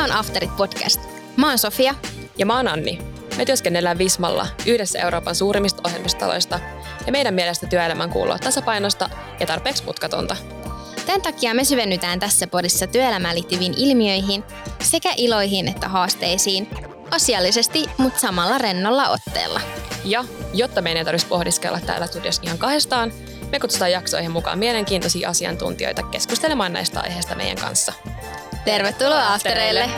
Tämä on Afterit podcast. Mä oon Sofia. Ja mä oon Anni. Me työskennellään Vismalla, yhdessä Euroopan suurimmista ohjelmistaloista, ja meidän mielestä työelämän kuuluu tasapainosta ja tarpeeksi mutkatonta. Tämän takia me syvennytään tässä podissa työelämään liittyviin ilmiöihin sekä iloihin että haasteisiin, asiallisesti, mutta samalla rennolla otteella. Ja jotta meidän ei tarvitsisi pohdiskella täällä studiossa ihan kahdestaan, me kutsutaan jaksoihin mukaan mielenkiintoisia asiantuntijoita keskustelemaan näistä aiheista meidän kanssa. Tervetuloa Aftereille!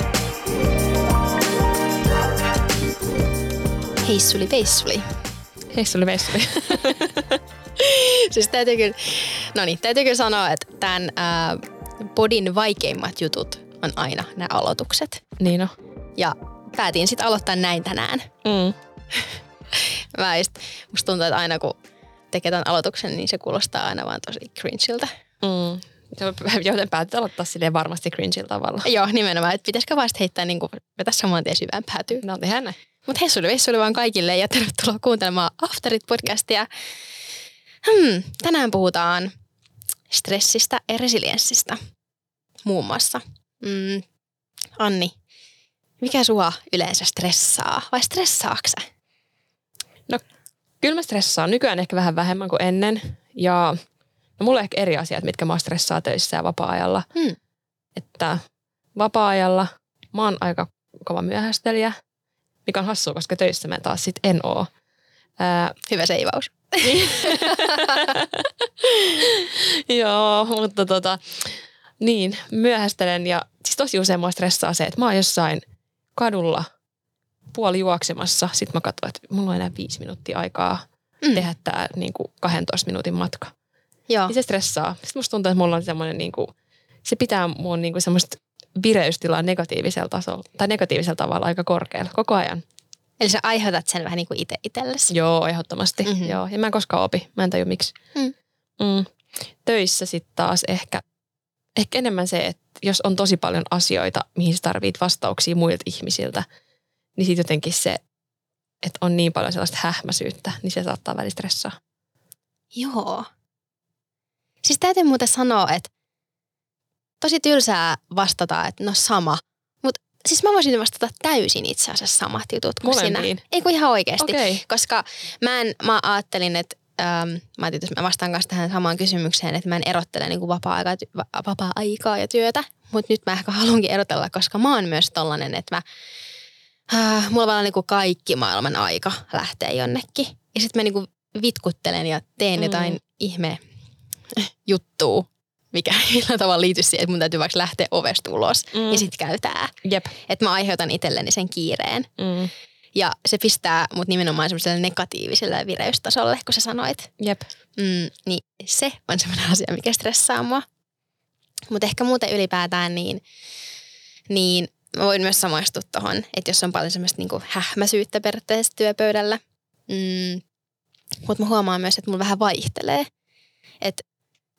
Heissuli peissuli. Heissuli veissuli. siis täytyy kyllä, no niin, täytyy kyllä sanoa, että tämän äh, podin vaikeimmat jutut on aina nämä aloitukset. niin on. Ja päätin sitten aloittaa näin tänään. Mm. Mä just, musta tuntuu, että aina kun tekee tämän aloituksen, niin se kuulostaa aina vaan tosi cringeiltä. Mm. Joten päätit aloittaa silleen varmasti cringeillä tavalla. Joo, nimenomaan, että pitäisikö vaan heittää niin kuin, vetä saman tien syvään päätyyn. No tehdään näin. Mutta hessuli veissuli vaan kaikille ja tervetuloa kuuntelemaan Afterit podcastia. Hmm, tänään puhutaan stressistä ja resilienssistä muun muassa. Mm, Anni, mikä sua yleensä stressaa vai stressaako sä? Kyllä mä stressaan nykyään ehkä vähän vähemmän kuin ennen. Ja no mulla on ehkä eri asiat, mitkä mä stressaa töissä ja vapaa-ajalla. Hmm. Että vapaa-ajalla mä oon aika kova myöhästelijä, mikä on hassua, koska töissä mä taas sit en oo. Ää, Hyvä seivaus. joo, mutta tota, niin, myöhästelen ja siis tosi usein mua stressaa se, että mä oon jossain kadulla puoli juoksemassa. Sitten mä katson, että mulla on enää viisi minuuttia aikaa Mm. tehdä tämä niin 12 minuutin matka. Joo. Niin se stressaa. Sitten musta tuntuu, että mulla on semmoinen, niin kuin, se pitää mun niin kuin semmoista vireystilaa negatiivisella tasolla, tai negatiivisella tavalla aika korkealla koko ajan. Eli sä aiheutat sen vähän niin kuin itse itsellesi. Joo, ehdottomasti. Mhm. Mm-hmm. Joo. Ja mä en koskaan opi. Mä en tajua miksi. Mm. Mm. Töissä sitten taas ehkä, ehkä enemmän se, että jos on tosi paljon asioita, mihin sä tarvit vastauksia muilta ihmisiltä, niin sitten jotenkin se, että on niin paljon sellaista hähmäsyyttä, niin se saattaa välillä stressaa. Joo. Siis täytyy muuten sanoa, että tosi tylsää vastata, että no sama. Mutta siis mä voisin vastata täysin itse asiassa samat jutut kuin sinä. Molempiin. Ei kun ihan oikeasti. Okay. Koska mä, en, mä ajattelin, että ähm, mä, että mä vastaan kanssa tähän samaan kysymykseen, että mä en erottele niin vapaa-aikaa, vapaa-aikaa ja työtä. Mutta nyt mä ehkä haluankin erotella, koska mä oon myös tollanen, että mä, äh, mulla vaan niin kaikki maailman aika lähtee jonnekin. Ja sitten mä niin vitkuttelen ja teen Mm. jotain ihme juttua, mikä ei millään tavalla liity siihen, että mun täytyy vaikka lähteä ovesta ulos Mm. ja sitten käy tää. Jep. Että mä aiheutan itselleni sen kiireen. Mm. Ja se pistää mut nimenomaan semmoiselle negatiiviselle vireystasolle, kun sä sanoit. Jep. Mm, niin se on semmoinen asia, mikä stressaa mua. Mutta ehkä muuten ylipäätään niin, niin mä voin myös samaistua tuohon, että jos on paljon semmoista niinku hähmäsyyttä periaatteessa työpöydällä. Mm, mutta mä huomaan myös, että mulla vähän vaihtelee. Että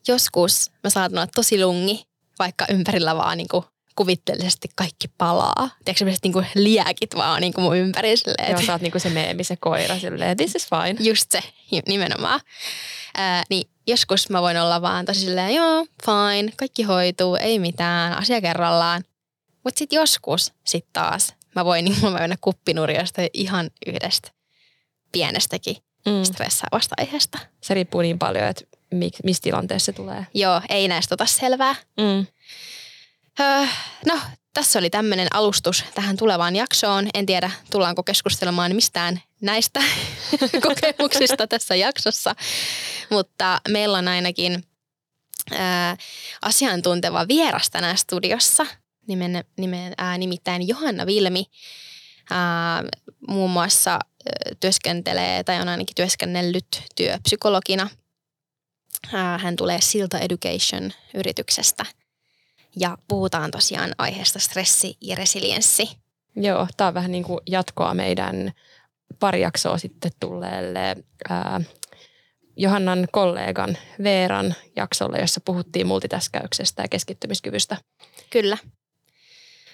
joskus mä saatan olla tosi lungi, vaikka ympärillä vaan niinku kuvitteellisesti kaikki palaa. Tiedätkö semmoiset niinku liäkit vaan niinku mun ympäri silleen, Joo, sä oot niinku se meemi, se koira silleen, this is fine. Just se, nimenomaan. Ää, niin joskus mä voin olla vaan tosi silleen, joo, fine, kaikki hoituu, ei mitään, asia kerrallaan. Mutta sitten joskus sit taas mä voin niin mä mennä kuppinurjasta ihan yhdestä pienestäkin Mm. stressaavasta aiheesta. Se riippuu niin paljon, että missä tilanteessa se tulee. Joo, ei näistä ota selvää. Mm. Öö, no, tässä oli tämmöinen alustus tähän tulevaan jaksoon. En tiedä, tullaanko keskustelemaan mistään näistä kokemuksista tässä jaksossa, mutta meillä on ainakin ää, asiantunteva vieras tänään studiossa, nimen, nimen, ää, nimittäin Johanna Vilmi. Ää, muun muassa ää, työskentelee tai on ainakin työskennellyt työpsykologina. Hän tulee Silta Education-yrityksestä ja puhutaan tosiaan aiheesta stressi ja resilienssi. Joo, tää on vähän niin kuin jatkoa meidän pari jaksoa sitten tulleelle ää, Johannan kollegan Veeran jaksolle, jossa puhuttiin multitäskäyksestä ja keskittymiskyvystä. Kyllä.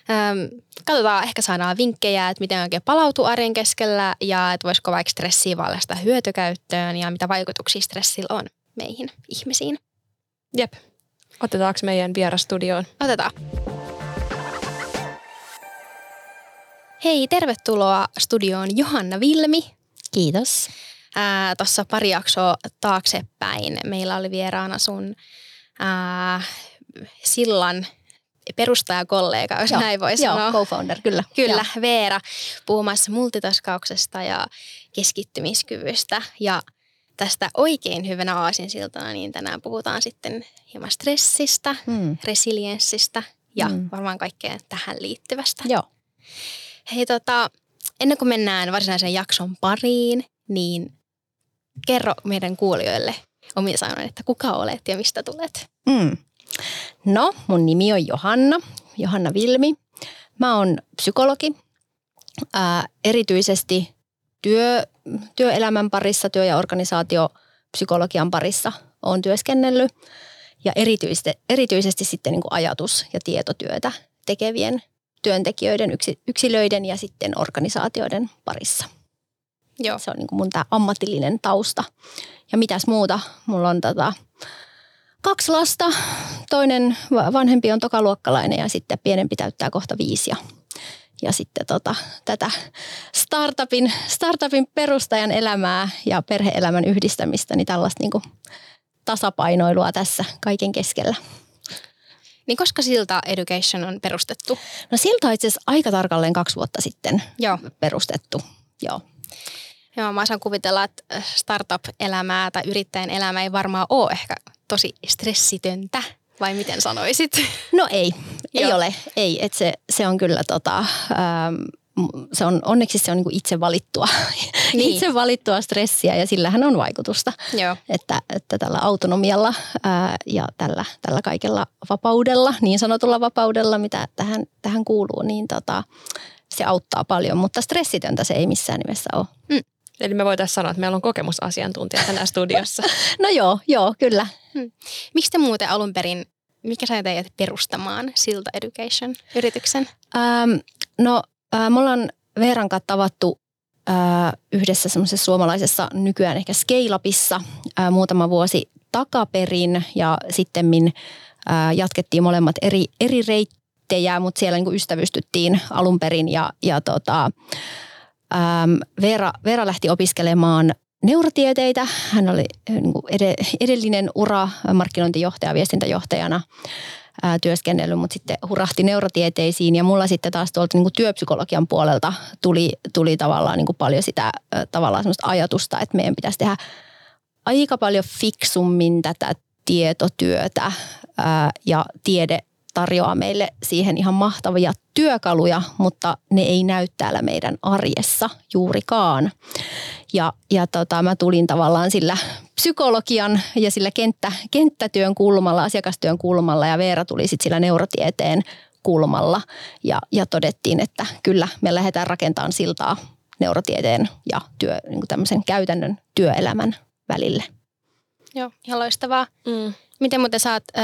Öm, katsotaan, ehkä saadaan vinkkejä, että miten oikein palautuu arjen keskellä ja että voisiko vaikka stressiä valjastaa hyötykäyttöön ja mitä vaikutuksia stressillä on meihin ihmisiin. Jep. Otetaanko meidän vierastudioon? Otetaan. Hei, tervetuloa studioon Johanna Vilmi. Kiitos. Tuossa pari jaksoa taaksepäin meillä oli vieraana sun ää, sillan perustajakollega, jos joo, näin voi joo, sanoa. co-founder, kyllä. Kyllä, joo. Veera puhumassa multitaskauksesta ja keskittymiskyvystä. Ja tästä oikein hyvänä aasinsiltana, niin tänään puhutaan sitten hieman stressistä, mm. resilienssistä ja mm. varmaan kaikkeen tähän liittyvästä. Joo. Hei tota, ennen kuin mennään varsinaisen jakson pariin, niin kerro meidän kuulijoille omin sanoin, että kuka olet ja mistä tulet? Mm. No, mun nimi on Johanna, Johanna Vilmi. Mä oon psykologi, ää, erityisesti työ, työelämän parissa, työ- ja organisaatiopsykologian parissa on työskennellyt. Ja erityisesti, erityisesti sitten niin kuin ajatus- ja tietotyötä tekevien työntekijöiden, yksilöiden ja sitten organisaatioiden parissa. Joo. Se on niin kuin mun tämä ammatillinen tausta. Ja mitäs muuta? Mulla on tota, kaksi lasta. Toinen vanhempi on tokaluokkalainen ja sitten pienempi täyttää kohta viisi. Ja, ja sitten tota, tätä startupin, startupin perustajan elämää ja perheelämän yhdistämistä, niin tällaista niin kuin tasapainoilua tässä kaiken keskellä. Niin koska Silta Education on perustettu? No Silta on itse asiassa aika tarkalleen kaksi vuotta sitten Joo. perustettu. Joo. Joo, mä saan kuvitella, että startup-elämää tai yrittäjän elämä ei varmaan ole ehkä tosi stressitöntä, vai miten sanoisit? No ei, ei Joo. ole. Ei, että se, se on kyllä tota, ähm, se on, onneksi se on niin itse valittua, niin. itse valittua stressiä ja sillähän on vaikutusta. Joo. Että, että tällä autonomialla ää, ja tällä, tällä kaikella vapaudella, niin sanotulla vapaudella, mitä tähän, tähän kuuluu, niin tota, se auttaa paljon, mutta stressitöntä se ei missään nimessä ole. Mm. Eli me voitaisiin sanoa, että meillä on kokemusasiantuntija tänään studiossa. no joo, joo, kyllä. Hmm. Miksi te muuten alun perin, mikä sai teidät perustamaan Silta Education-yrityksen? Ähm, no, äh, me ollaan Veeran kanssa tavattu äh, yhdessä semmoisessa suomalaisessa nykyään ehkä Scaleupissa äh, muutama vuosi takaperin ja sitten äh, jatkettiin molemmat eri, eri reittejä, mutta siellä niin ystävystyttiin alun perin ja, ja tota, ähm, Veera, Veera lähti opiskelemaan neurotieteitä. Hän oli niin edellinen ura markkinointijohtaja, viestintäjohtajana työskennellyt, mutta sitten hurahti neurotieteisiin ja mulla sitten taas tuolta niin kuin työpsykologian puolelta tuli, tuli tavallaan niin kuin paljon sitä tavallaan semmoista ajatusta, että meidän pitäisi tehdä aika paljon fiksummin tätä tietotyötä ja tiede tarjoaa meille siihen ihan mahtavia työkaluja, mutta ne ei näy täällä meidän arjessa juurikaan. Ja, ja tota, mä tulin tavallaan sillä psykologian ja sillä kenttä, kenttätyön kulmalla, asiakastyön kulmalla ja Veera tuli sitten sillä neurotieteen kulmalla. Ja, ja todettiin, että kyllä me lähdetään rakentamaan siltaa neurotieteen ja työ, niin kuin tämmöisen käytännön työelämän välille. Joo, ihan loistavaa. Mm. Miten muuten saat äh,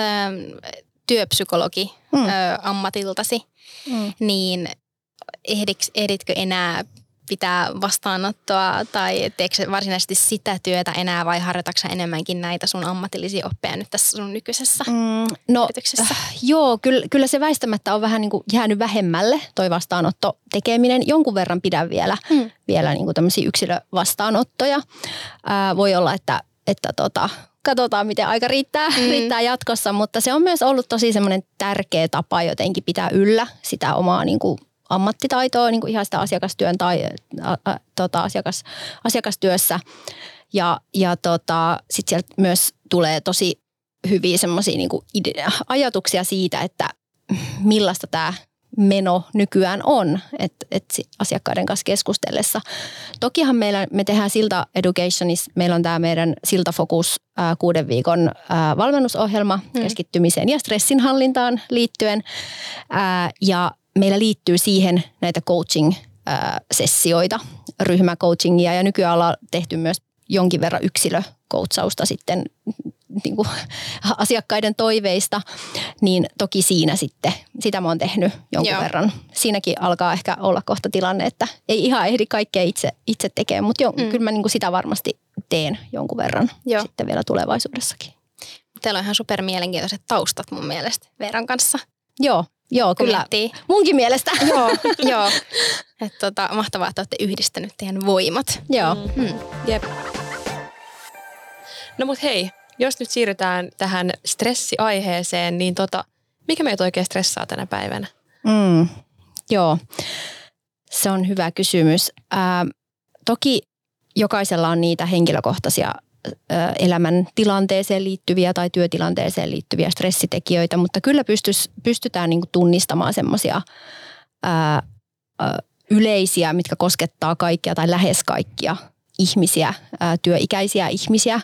työpsykologi mm. ö, ammatiltasi, mm. niin ehdiks, ehditkö enää pitää vastaanottoa tai teekö varsinaisesti sitä työtä enää vai harjoitatko enemmänkin näitä sun ammatillisia oppeja nyt tässä sun nykyisessä mm, no, yrityksessä? Äh, joo, kyllä, kyllä se väistämättä on vähän niin kuin jäänyt vähemmälle toi vastaanotto tekeminen. Jonkun verran pidän vielä, mm. vielä niin kuin tämmöisiä yksilövastaanottoja. Äh, voi olla, että, että tota, katsotaan miten aika riittää, mm. riittää jatkossa, mutta se on myös ollut tosi semmoinen tärkeä tapa jotenkin pitää yllä sitä omaa niin kuin ammattitaitoa niin kuin ihan sitä asiakastyön tai ä, ä, tota, asiakas, asiakastyössä. Ja, ja tota, sitten sieltä myös tulee tosi hyviä semmoisia niin ajatuksia siitä, että millaista tämä meno nykyään on, että et asiakkaiden kanssa keskustellessa. Tokihan meillä, me tehdään Silta Educationissa, meillä on tämä meidän Silta Focus ää, kuuden viikon ää, valmennusohjelma hmm. keskittymiseen ja stressinhallintaan liittyen. Ää, ja meillä liittyy siihen näitä coaching-sessioita, ryhmäcoachingia ja nykyään ollaan tehty myös jonkin verran yksilökoutsausta sitten niin kuin, asiakkaiden toiveista, niin toki siinä sitten, sitä mä oon tehnyt jonkun Joo. verran. Siinäkin alkaa ehkä olla kohta tilanne, että ei ihan ehdi kaikkea itse, itse tekemään, mutta jo, mm. kyllä mä niin kuin sitä varmasti teen jonkun verran Joo. sitten vielä tulevaisuudessakin. Teillä on ihan super mielenkiintoiset taustat mun mielestä Veeran kanssa. Joo, Joo, kyllä. miettii. Munkin mielestä. Joo, joo. Että tota, mahtavaa, että olette yhdistänyt teidän voimat. Joo. Mm. Jep. No mut hei, jos nyt siirrytään tähän stressiaiheeseen, niin tota, mikä meitä oikein stressaa tänä päivänä? Mm, joo, se on hyvä kysymys. Ää, toki jokaisella on niitä henkilökohtaisia elämän tilanteeseen liittyviä tai työtilanteeseen liittyviä stressitekijöitä, mutta kyllä pystys, pystytään niinku tunnistamaan semmoisia yleisiä, mitkä koskettaa kaikkia tai lähes kaikkia ihmisiä, ää, työikäisiä ihmisiä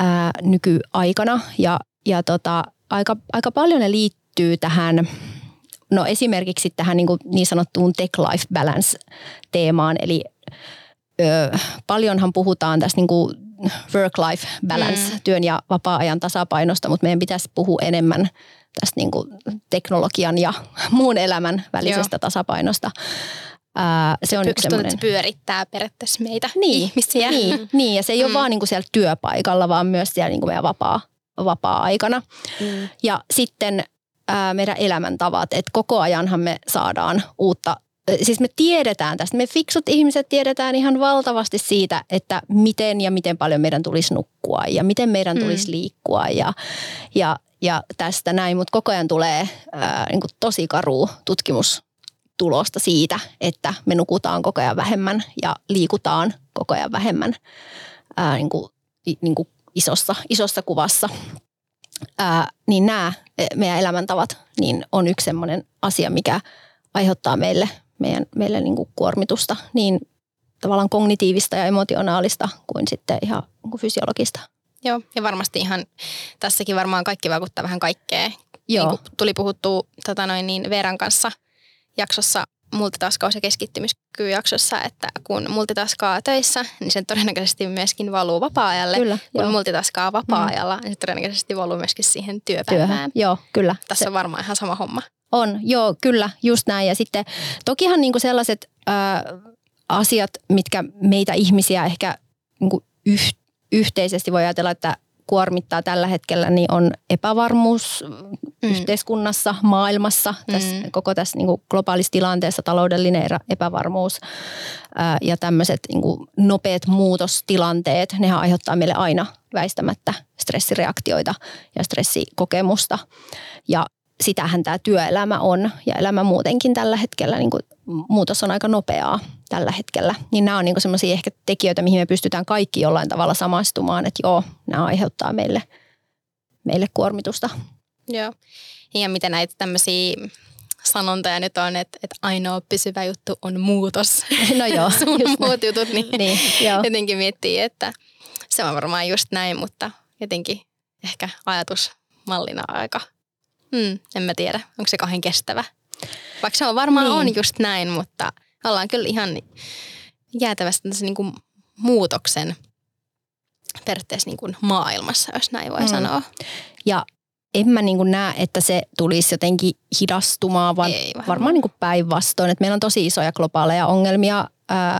ää, nykyaikana. Ja, ja tota, aika, aika paljon ne liittyy tähän No esimerkiksi tähän niin, kuin niin sanottuun tech-life balance-teemaan, eli ö, paljonhan puhutaan tästä niin kuin work-life balance, mm. työn ja vapaa-ajan tasapainosta, mutta meidän pitäisi puhua enemmän tästä niin kuin teknologian ja muun elämän välisestä Joo. tasapainosta. Ää, se on yksi semmoinen... pyörittää periaatteessa meitä niin, ihmisiä. Niin, niin, ja se ei mm. ole vaan niin kuin siellä työpaikalla, vaan myös siellä niin kuin meidän vapaa, vapaa-aikana. Mm. Ja sitten ää, meidän elämäntavat, että koko ajanhan me saadaan uutta Siis me tiedetään tästä, me fiksut ihmiset tiedetään ihan valtavasti siitä, että miten ja miten paljon meidän tulisi nukkua ja miten meidän mm. tulisi liikkua ja, ja, ja tästä näin, mutta koko ajan tulee ää, niin kuin tosi karu tutkimustulosta siitä, että me nukutaan koko ajan vähemmän ja liikutaan koko ajan vähemmän ää, niin kuin, niin kuin isossa, isossa kuvassa ää, niin nämä e, meidän elämäntavat niin on yksi sellainen asia, mikä aiheuttaa meille, meidän, meille niin kuin kuormitusta niin tavallaan kognitiivista ja emotionaalista kuin sitten ihan niin kuin fysiologista. Joo, ja varmasti ihan tässäkin varmaan kaikki vaikuttaa vähän kaikkeen. Joo. Niin kuin tuli puhuttua tota noin, niin Veeran kanssa jaksossa multitaskaus- ja keskittymiskykyjaksossa, että kun multitaskaa töissä, niin se todennäköisesti myöskin valuu vapaa-ajalle. Kyllä, kun joo. multitaskaa vapaa-ajalla, mm. niin se todennäköisesti valuu myöskin siihen työpäivään. Työhön. Joo, kyllä. Tässä se... on varmaan ihan sama homma. On, joo, kyllä, just näin. Ja sitten tokihan niinku sellaiset äh, asiat, mitkä meitä ihmisiä ehkä niinku yh, yhteisesti voi ajatella, että kuormittaa tällä hetkellä, niin on epävarmuus mm. yhteiskunnassa, maailmassa, tässä, mm. koko tässä niin kuin globaalissa tilanteessa taloudellinen epävarmuus ää, ja tämmöiset niin kuin nopeat muutostilanteet, nehän aiheuttaa meille aina väistämättä stressireaktioita ja stressikokemusta. Ja sitähän tämä työelämä on ja elämä muutenkin tällä hetkellä, niin kuin muutos on aika nopeaa tällä hetkellä. Niin nämä on niin semmoisia ehkä tekijöitä, mihin me pystytään kaikki jollain tavalla samastumaan, että joo, nämä aiheuttaa meille, meille kuormitusta. Joo. Ja miten näitä tämmöisiä sanontoja nyt on, että, että ainoa pysyvä juttu on muutos. No joo. Sun muut jutut, niin, niin joo. jotenkin miettii, että se on varmaan just näin, mutta jotenkin ehkä ajatusmallina aika Hmm, en mä tiedä, onko se kauhean kestävä. Vaikka se on varmaan niin. on just näin, mutta ollaan kyllä ihan jäätävästi tässä niin kuin muutoksen periaatteessa niin kuin maailmassa, jos näin voi hmm. sanoa. Ja en mä niin näe, että se tulisi jotenkin hidastumaan, vaan Ei, varmaan niin päinvastoin. Meillä on tosi isoja globaaleja ongelmia, ää,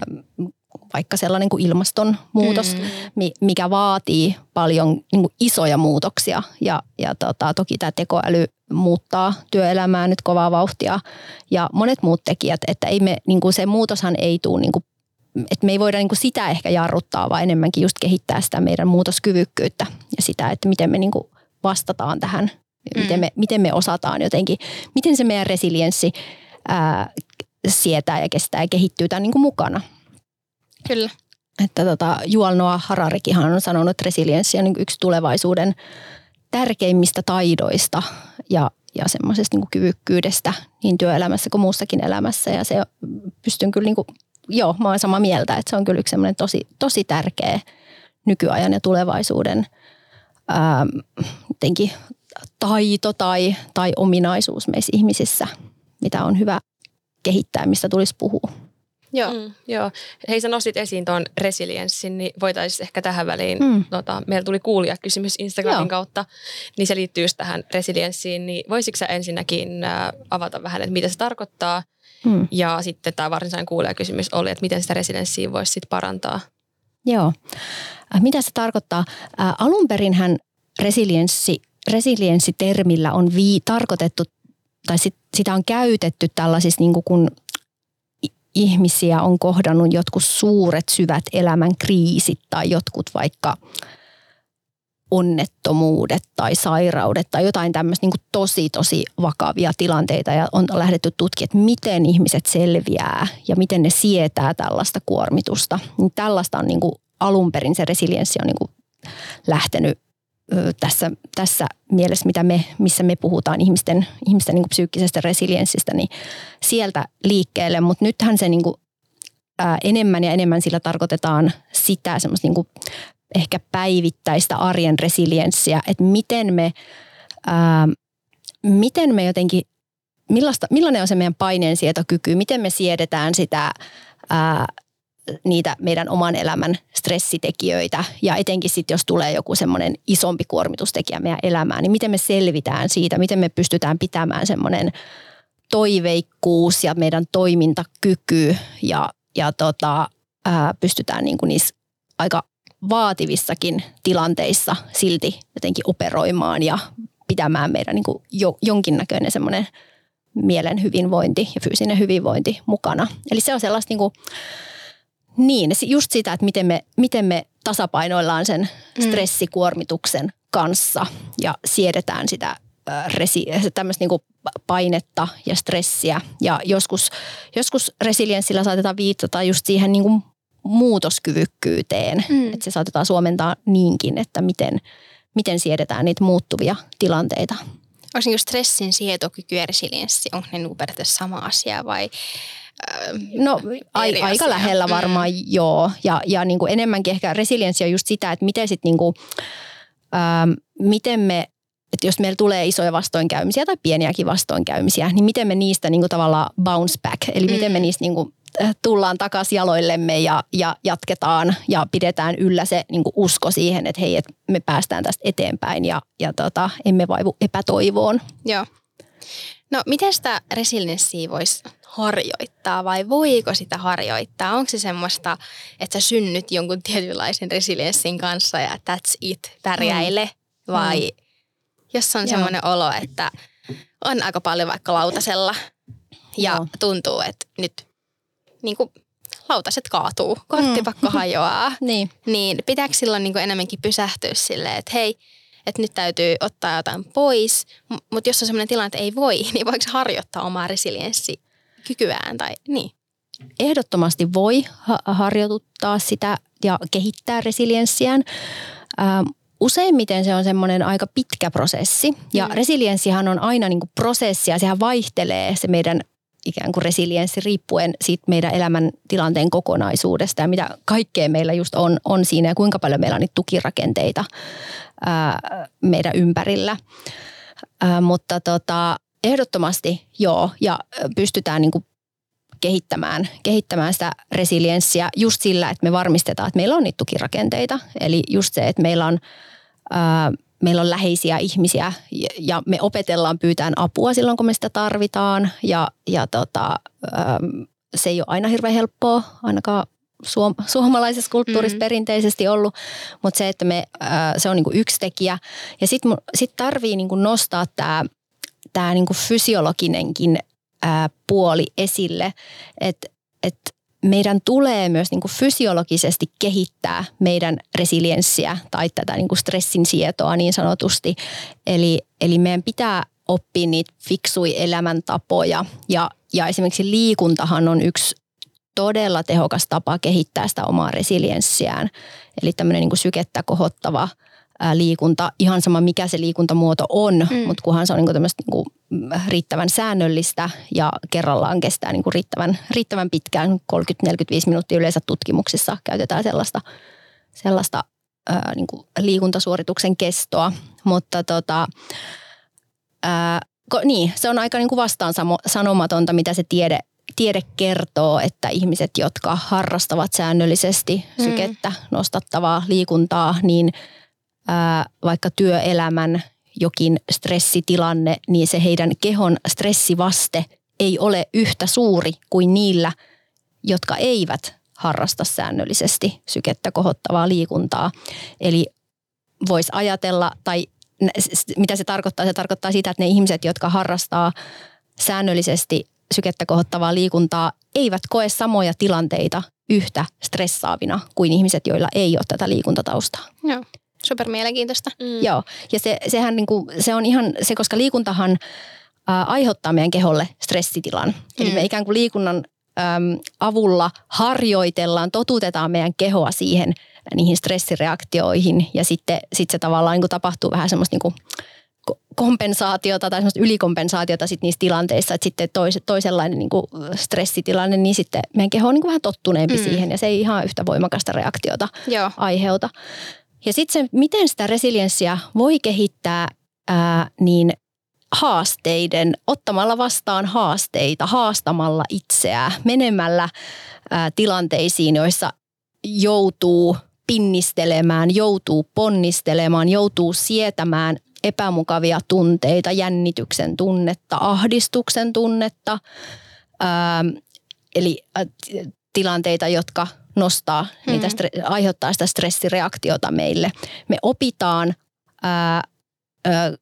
vaikka sellainen kuin ilmastonmuutos, mm. mikä vaatii paljon niin kuin isoja muutoksia. Ja, ja tota, toki tämä tekoäly muuttaa työelämää nyt kovaa vauhtia ja monet muut tekijät, että ei me, niin kuin se muutoshan ei tule niin kuin että me ei voida niin kuin sitä ehkä jarruttaa, vaan enemmänkin just kehittää sitä meidän muutoskyvykkyyttä ja sitä, että miten me niin kuin vastataan tähän, mm. miten, me, miten me osataan jotenkin, miten se meidän resilienssi ää, sietää ja kestää ja kehittyy tämän niin kuin mukana. Kyllä. Että tota, Jual Noah Hararikihan on sanonut, että resilienssi on niin yksi tulevaisuuden tärkeimmistä taidoista ja, ja semmoisesta niin kyvykkyydestä niin työelämässä kuin muussakin elämässä. Ja se pystyn kyllä, niin kuin, joo, mä olen samaa mieltä, että se on kyllä yksi semmoinen tosi, tosi tärkeä nykyajan ja tulevaisuuden ää, taito tai, tai ominaisuus meissä ihmisissä, mitä on hyvä kehittää, mistä tulisi puhua. Joo. Mm, joo. Hei, sä nostit esiin tuon resilienssin, niin voitaisiin ehkä tähän väliin, mm. tota, meillä tuli kuulija kysymys Instagramin joo. kautta, niin se liittyy just tähän resilienssiin, niin voisitko sä ensinnäkin äh, avata vähän, että mitä se tarkoittaa, mm. ja sitten tämä varsinainen kuulijakysymys oli, että miten sitä resilienssiä voisi sitten parantaa? Joo. Äh, mitä se tarkoittaa? Äh, alun perinhän resilienssi, resilienssitermillä on vii, tarkoitettu tai sit, sitä on käytetty tällaisissa, niin kuin kun ihmisiä on kohdannut jotkut suuret syvät elämän kriisit tai jotkut vaikka onnettomuudet tai sairaudet tai jotain tämmöistä niin tosi tosi vakavia tilanteita ja on lähdetty tutkimaan, että miten ihmiset selviää ja miten ne sietää tällaista kuormitusta. Niin tällaista on niin kuin alun perin se resilienssi on niin kuin lähtenyt tässä, tässä mielessä, mitä me, missä me puhutaan ihmisten, ihmisten niin psyykkisestä resilienssistä, niin sieltä liikkeelle. Mutta nythän se niin kuin, ää, enemmän ja enemmän sillä tarkoitetaan sitä semmoista niin kuin ehkä päivittäistä arjen resilienssiä, että miten me, ää, miten me jotenkin, millaista, millainen on se meidän paineensietokyky, miten me siedetään sitä ää, niitä meidän oman elämän stressitekijöitä. Ja etenkin sitten, jos tulee joku semmoinen isompi kuormitustekijä meidän elämään, niin miten me selvitään siitä, miten me pystytään pitämään semmoinen toiveikkuus ja meidän toimintakyky? Ja, ja tota, ää, pystytään niin niissä aika vaativissakin tilanteissa silti jotenkin operoimaan ja pitämään meidän niin jo, jonkinnäköinen semmoinen mielen hyvinvointi ja fyysinen hyvinvointi mukana. Eli se on sellaista niin niin, just sitä, että miten me, miten me tasapainoillaan sen mm. stressikuormituksen kanssa ja siedetään sitä resi, tämmöistä niin painetta ja stressiä. Ja joskus, joskus resilienssillä saatetaan viitata just siihen niin kuin muutoskyvykkyyteen. Mm. Että se saatetaan suomentaa niinkin, että miten, miten siedetään niitä muuttuvia tilanteita. Onko niin stressin sietokyky ja resilienssi, onko ne niin periaatteessa sama asia vai No ai, aika lähellä mm. varmaan mm. joo. Ja, ja niin kuin enemmänkin ehkä resilienssi on just sitä, että miten sitten niin kuin, ähm, miten me että jos meillä tulee isoja vastoinkäymisiä tai pieniäkin vastoinkäymisiä, niin miten me niistä niin kuin tavallaan bounce back, eli mm. miten me niistä niin kuin äh, tullaan takaisin jaloillemme ja, ja jatketaan ja pidetään yllä se niin kuin usko siihen, että hei, että me päästään tästä eteenpäin ja, ja tota, emme vaivu epätoivoon. Joo. No miten sitä resilienssiä voisi harjoittaa vai voiko sitä harjoittaa? Onko se semmoista, että sä synnyt jonkun tietynlaisen resilienssin kanssa ja that's it, pärjäile? Mm. Vai mm. jos on semmoinen olo, että on aika paljon vaikka lautasella ja Joo. tuntuu, että nyt niin kuin lautaset kaatuu, korttipakko mm. hajoaa, niin. niin pitääkö silloin niin kuin enemmänkin pysähtyä silleen, että hei, että nyt täytyy ottaa jotain pois, mutta jos on sellainen tilanne, että ei voi, niin voiko harjoittaa omaa resilienssikykyään tai niin? Ehdottomasti voi ha- harjoituttaa sitä ja kehittää resilienssiään. Ähm, useimmiten se on semmoinen aika pitkä prosessi ja mm. resilienssihan on aina niin kuin prosessi ja sehän vaihtelee se meidän ikään kuin resilienssi riippuen siitä meidän elämäntilanteen kokonaisuudesta ja mitä kaikkea meillä just on, on siinä ja kuinka paljon meillä on niitä tukirakenteita ää, meidän ympärillä. Ää, mutta tota, ehdottomasti joo ja pystytään niin kuin kehittämään, kehittämään sitä resilienssiä just sillä, että me varmistetaan, että meillä on niitä tukirakenteita. Eli just se, että meillä on ää, meillä on läheisiä ihmisiä ja me opetellaan pyytään apua silloin, kun me sitä tarvitaan. Ja, ja tota, se ei ole aina hirveän helppoa, ainakaan suom- suomalaisessa kulttuurissa mm-hmm. perinteisesti ollut, mutta se, että me, se on niinku yksi tekijä. Ja sitten sit tarvii niinku nostaa tämä tää niinku fysiologinenkin puoli esille, että et meidän tulee myös niin kuin fysiologisesti kehittää meidän resilienssiä tai tätä niin kuin stressin sietoa niin sanotusti. Eli, eli meidän pitää oppia niitä fiksui elämäntapoja ja, ja esimerkiksi liikuntahan on yksi todella tehokas tapa kehittää sitä omaa resilienssiään. Eli tämmöinen niin kuin sykettä kohottava – liikunta, ihan sama mikä se liikuntamuoto on, mm. mutta kunhan se on niinku niinku riittävän säännöllistä ja kerrallaan kestää niinku riittävän, riittävän pitkään, 30-45 minuuttia yleensä tutkimuksissa käytetään sellaista, sellaista ää, niinku liikuntasuorituksen kestoa, mutta tota, ää, ko, niin, se on aika niinku vastaan sanomatonta, mitä se tiede tiede kertoo, että ihmiset, jotka harrastavat säännöllisesti mm. sykettä nostattavaa liikuntaa, niin – vaikka työelämän jokin stressitilanne, niin se heidän kehon stressivaste ei ole yhtä suuri kuin niillä, jotka eivät harrasta säännöllisesti sykettä kohottavaa liikuntaa. Eli voisi ajatella, tai mitä se tarkoittaa? Se tarkoittaa sitä, että ne ihmiset, jotka harrastaa säännöllisesti sykettä kohottavaa liikuntaa eivät koe samoja tilanteita yhtä stressaavina kuin ihmiset, joilla ei ole tätä liikuntataustaa. Joo, super mielenkiintoista. Mm. Joo, ja se, sehän niin kuin, se on ihan se, koska liikuntahan ää, aiheuttaa meidän keholle stressitilan. Mm. Eli me ikään kuin liikunnan äm, avulla harjoitellaan, totutetaan meidän kehoa siihen niihin stressireaktioihin ja sitten sit se tavallaan niin kuin tapahtuu vähän semmoista niin kuin kompensaatiota tai semmoista ylikompensaatiota sit niissä tilanteissa, että sitten tois, toisenlainen niin kuin stressitilanne, niin sitten meidän keho on niin kuin vähän tottuneempi mm. siihen ja se ei ihan yhtä voimakasta reaktiota Joo. aiheuta. Ja sitten se, miten sitä resilienssiä voi kehittää, ää, niin haasteiden, ottamalla vastaan haasteita, haastamalla itseään, menemällä ää, tilanteisiin, joissa joutuu pinnistelemään, joutuu ponnistelemaan, joutuu sietämään epämukavia tunteita, jännityksen tunnetta, ahdistuksen tunnetta, ää, eli ä, tilanteita, jotka nostaa, mm. niitä stre- aiheuttaa sitä stressireaktiota meille. Me opitaan ää, ää,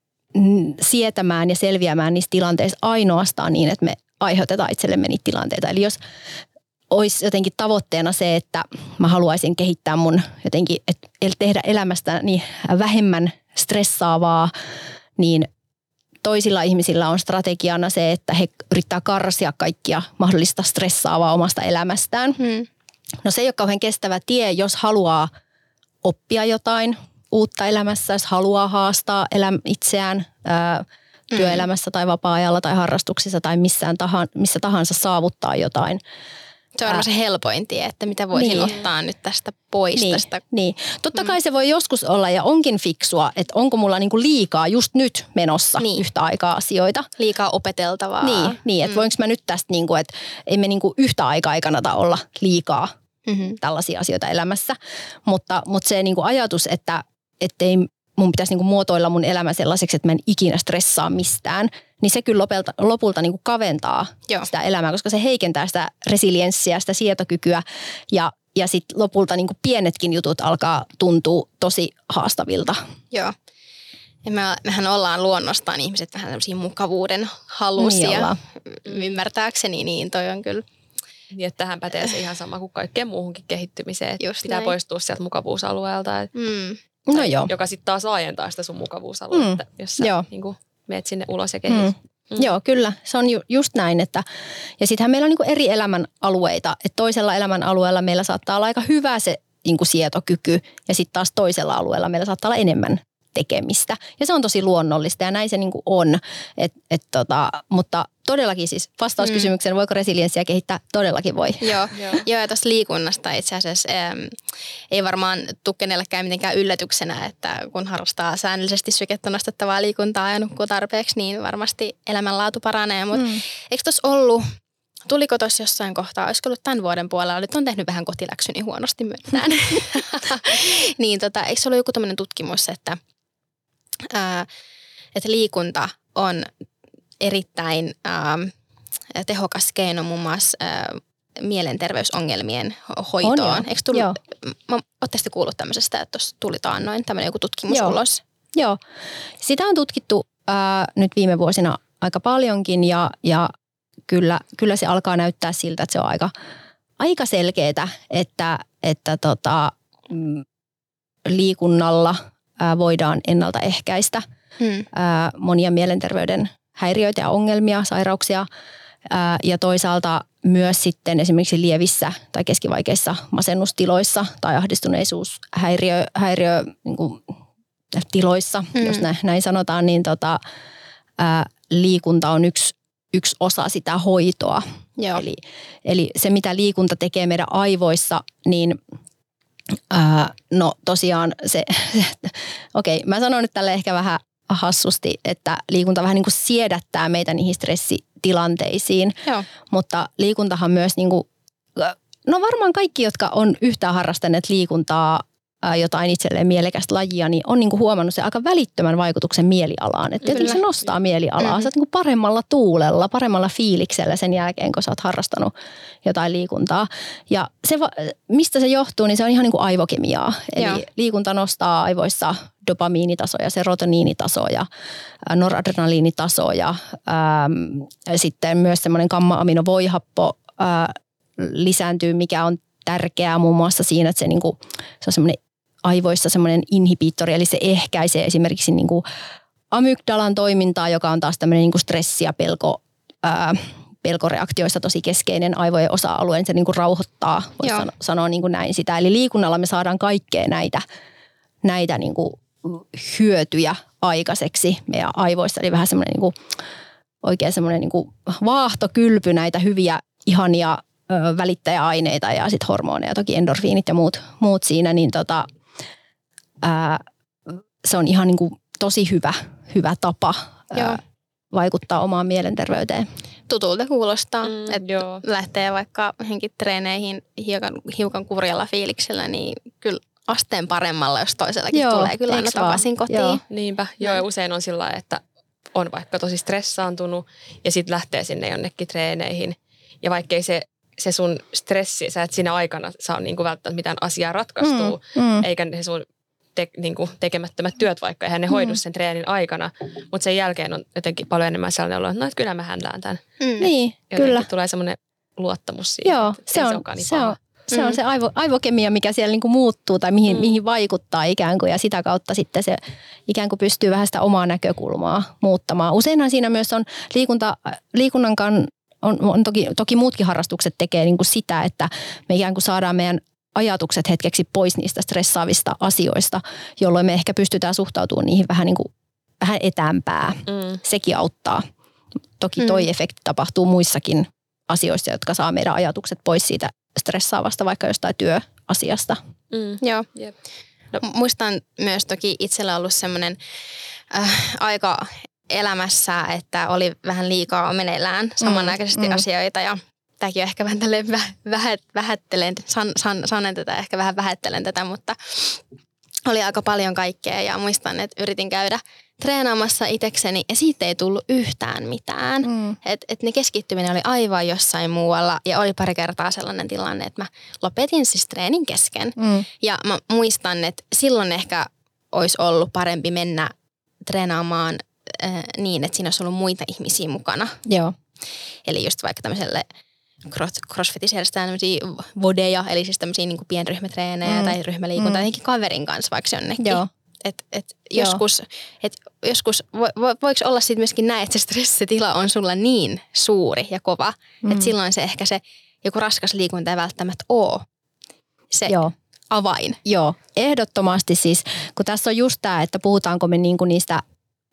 sietämään ja selviämään niistä tilanteista ainoastaan niin, että me aiheutetaan itsellemme niitä tilanteita. Eli jos olisi jotenkin tavoitteena se, että mä haluaisin kehittää mun jotenkin, että tehdä elämästä niin vähemmän stressaavaa, niin toisilla ihmisillä on strategiana se, että he yrittää karsia kaikkia mahdollista stressaavaa omasta elämästään. Hmm. No se ei ole kauhean kestävä tie, jos haluaa oppia jotain uutta elämässä, jos haluaa haastaa eläm- itseään ää, työelämässä tai vapaa-ajalla tai harrastuksissa tai missään tahan, missä tahansa saavuttaa jotain. Se on varmaan se helpoin tie, että mitä voisin niin. ottaa nyt tästä pois. Niin, tästä. niin. Totta kai mm. se voi joskus olla ja onkin fiksua, että onko mulla niinku liikaa just nyt menossa niin. yhtä aikaa asioita. Liikaa opeteltavaa. Niin, niin että mm. voinko mä nyt tästä, niinku, että emme niinku yhtä aikaa ei kannata olla liikaa mm-hmm. tällaisia asioita elämässä. Mutta, mutta se niinku ajatus, että ei mun pitäisi niinku muotoilla mun elämä sellaiseksi, että mä en ikinä stressaa mistään, niin se kyllä lopulta, lopulta niinku kaventaa Joo. sitä elämää, koska se heikentää sitä resilienssiä, sitä sietokykyä ja, ja sitten lopulta niinku pienetkin jutut alkaa tuntua tosi haastavilta. Joo. Ja me, mehän ollaan luonnostaan ihmiset vähän tämmöisiä mukavuuden halusia. Niin Ymmärtääkseni, niin toi on kyllä niin, että tähän pätee se ihan sama kuin kaikkeen muuhunkin kehittymiseen. Että Just pitää näin. poistua sieltä mukavuusalueelta. Mm. No joo. Joka sitten taas laajentaa sitä sun mukavuusaluetta, mm. jos sä joo. Niin kuin, meet sinne ulos ja kehit. Mm. Mm. Joo, kyllä. Se on ju, just näin. Että, ja sittenhän meillä on niin eri elämän alueita. Että toisella elämän alueella meillä saattaa olla aika hyvä se niin kuin sietokyky ja sitten taas toisella alueella meillä saattaa olla enemmän tekemistä. Ja se on tosi luonnollista ja näin se niin kuin on. Et, et tota, mutta todellakin siis vastaus mm. kysymykseen, voiko resilienssiä kehittää? Todellakin voi. Joo, Joo. Joo ja tuosta liikunnasta itse asiassa ähm, ei varmaan tule kenellekään mitenkään yllätyksenä, että kun harrastaa säännöllisesti sykettä nostettavaa liikuntaa ja nukkuu tarpeeksi, niin varmasti elämänlaatu paranee. Mutta mm. eikö tuossa ollut Tuliko tuossa jossain kohtaa, olisiko ollut tämän vuoden puolella, nyt on tehnyt vähän kotiläksyni huonosti myöntään. niin tota, eikö se ollut joku tämmöinen tutkimus, että, ää, että liikunta on erittäin ää, tehokas keino muun muassa ää, mielenterveysongelmien hoitoon. On Eikö tullut, Oletteko kuullut tämmöisestä, että tuossa tuli taannoin tämmöinen joku tutkimus Joo. ulos? Joo, sitä on tutkittu ää, nyt viime vuosina aika paljonkin ja, ja kyllä, kyllä se alkaa näyttää siltä, että se on aika, aika selkeää, että, että tota, mm, liikunnalla voidaan ennaltaehkäistä hmm. monia mielenterveyden häiriöitä ja ongelmia, sairauksia ja toisaalta myös sitten esimerkiksi lievissä tai keskivaikeissa masennustiloissa tai ahdistuneisuushäiriö häiriö, niin kuin, tiloissa, hmm. jos näin, näin sanotaan, niin tota, ää, liikunta on yksi yksi osa sitä hoitoa. Joo. Eli, eli se, mitä liikunta tekee meidän aivoissa, niin ää, no tosiaan se, okei, okay, mä sanon nyt tälle ehkä vähän hassusti, että liikunta vähän niin kuin siedättää meitä niihin stressitilanteisiin, Joo. mutta liikuntahan myös niin kuin, no varmaan kaikki, jotka on yhtään harrastaneet liikuntaa, jotain itselleen mielekästä lajia, niin on niinku huomannut se aika välittömän vaikutuksen mielialaan. Että tietenkin se nostaa mielialaa. Mhm. Mm-hmm. Sä oot niinku paremmalla tuulella, paremmalla fiiliksellä sen jälkeen, kun sä oot harrastanut jotain liikuntaa. Ja se, mistä se johtuu, niin se on ihan niinku aivokemiaa. Eli Joo. liikunta nostaa aivoissa dopamiinitasoja, serotoniinitasoja, noradrenaliinitasoja, ää, sitten myös semmoinen gamma-aminovoihappo ää, lisääntyy, mikä on tärkeää muun muassa siinä, että se, niinku, se on semmoinen aivoissa semmoinen inhibiittori, eli se ehkäisee esimerkiksi niinku amygdalan toimintaa, joka on taas tämmöinen niinku stressi- ja pelko, ää, pelkoreaktioista tosi keskeinen aivojen osa-alue, niin se niinku rauhoittaa, voisi sano, sanoa niinku näin sitä. Eli liikunnalla me saadaan kaikkea näitä, näitä niinku hyötyjä aikaiseksi meidän aivoissa, eli vähän semmoinen niinku, oikein semmoinen niinku vaahtokylpy näitä hyviä, ihania välittäjäaineita ja sitten hormoneja, toki endorfiinit ja muut, muut siinä, niin tota, ää, se on ihan niinku tosi hyvä, hyvä tapa Joo. ää, vaikuttaa omaan mielenterveyteen. Tutulta kuulostaa, Mm, että joo. lähtee vaikka henkin treeneihin hiukan, hiukan kurjalla fiiliksellä, niin kyllä asteen paremmalla, jos toisellakin Joo, tulee kyllä aina takaisin kotiin. Joo. Niinpä. Joo, ja usein on sillä että on vaikka tosi stressaantunut ja sitten lähtee sinne jonnekin treeneihin. Ja vaikkei se, se sun stressi, sä et siinä aikana saa niinku välttämättä mitään asiaa ratkaistua, Mm, mm. eikä ne sun te, niinku tekemättömät työt vaikka, eihän ne hoidu Mm. sen treenin aikana. Mutta sen jälkeen on jotenkin paljon enemmän sellainen olo, että no, että kyllä mä händään tämän. Mm. Niin, kyllä. tulee semmoinen luottamus siihen, Joo, että se on se niin se, on, se, on Mm. se aivo, aivokemia, mikä siellä niinku muuttuu tai mihin, Mm. mihin vaikuttaa ikään kuin ja sitä kautta sitten se ikään kuin pystyy vähän sitä omaa näkökulmaa muuttamaan. Useinhan siinä myös on liikunta, liikunnan on, on toki, toki muutkin harrastukset tekee niinku sitä, että me ikään kuin saadaan meidän ajatukset hetkeksi pois niistä stressaavista asioista, jolloin me ehkä pystytään suhtautumaan niihin vähän, niin kuin, vähän etäämpää. Mm. Sekin auttaa. Toki toi Mm. efekti tapahtuu muissakin asioissa, jotka saa meidän ajatukset pois siitä stressaavasta vaikka jostain työasiasta. Mm. Joo. Jep. No. Muistan myös toki itsellä ollut semmoinen äh, aika elämässä, että oli vähän liikaa meneillään samanaikaisesti mm. mm, asioita ja tämäkin on ehkä vähän tälleen vä- vähät, vähättelen, san, san, sanen tätä, ehkä vähän vähättelen tätä, mutta oli aika paljon kaikkea ja muistan, että yritin käydä treenaamassa itsekseni ja siitä ei tullut yhtään mitään. Mm. Et, et ne keskittyminen oli aivan jossain muualla ja oli pari kertaa sellainen tilanne, että mä lopetin siis treenin kesken. Mm. Ja mä muistan, että silloin ehkä olisi ollut parempi mennä treenaamaan äh, niin, että siinä olisi ollut muita ihmisiä mukana. Joo. Eli just vaikka tämmöiselle cross- crossfitissä järjestetään tämmöisiä vodeja, eli siis tämmöisiä niin pienryhmätreenejä Mm. tai ryhmäliikuntaa, Mm. jotenkin kaverin kanssa vaikka jonnekin. Joo. Et, et Joo. joskus, et joskus vo, vo, voiko olla sitten myöskin näin, että se stressitila on sulla niin suuri ja kova, mm. että silloin se ehkä se joku raskas liikunta ei välttämättä ole se Joo. avain. Joo, ehdottomasti siis, kun tässä on just tämä, että puhutaanko me niinku niistä,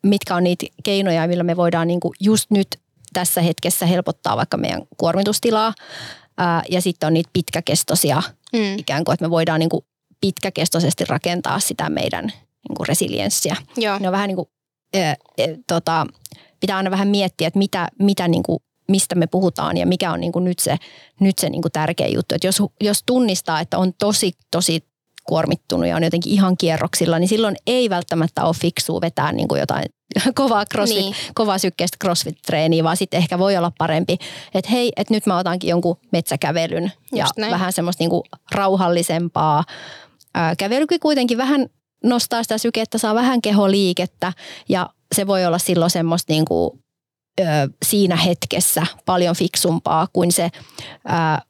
mitkä on niitä keinoja, millä me voidaan niinku just nyt tässä hetkessä helpottaa vaikka meidän kuormitustilaa. Ää, ja sitten on niitä pitkäkestoisia Mm. ikään kuin, että me voidaan niinku pitkäkestoisesti rakentaa sitä meidän niinku resilienssiä. Joo. Ne on vähän niin kuin, e, e, tota, pitää aina vähän miettiä, että mitä, mitä niin kuin, mistä me puhutaan ja mikä on niin kuin nyt se, nyt se niin kuin tärkeä juttu. Että jos, jos tunnistaa, että on tosi, tosi kuormittunut ja on jotenkin ihan kierroksilla, niin silloin ei välttämättä ole fiksua vetää niin kuin jotain kovaa, crossfit, Niin. kovaa sykkeistä crossfit-treeniä, vaan sitten ehkä voi olla parempi, että hei, että nyt mä otankin jonkun metsäkävelyn ja näin. vähän semmoista niin kuin rauhallisempaa. Ää, kävelykin kuitenkin vähän nostaa sitä sykettä, saa vähän keholiikettä ja se voi olla silloin semmoista niin kuin, ö, siinä hetkessä paljon fiksumpaa kuin se ää,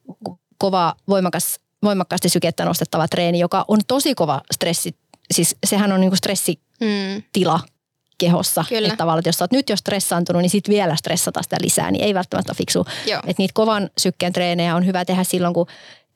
kova, voimakas, voimakkaasti sykettä nostettava treeni, joka on tosi kova stressi. Siis sehän on niin kuin stressitila Mm. Kehossa. Kyllä. Että tavallaan, että jos sä oot nyt jo stressaantunut, niin sit vielä stressata sitä lisää, niin ei välttämättä ole fiksu. Joo. Että niitä kovan sykkeen treenejä on hyvä tehdä silloin, kun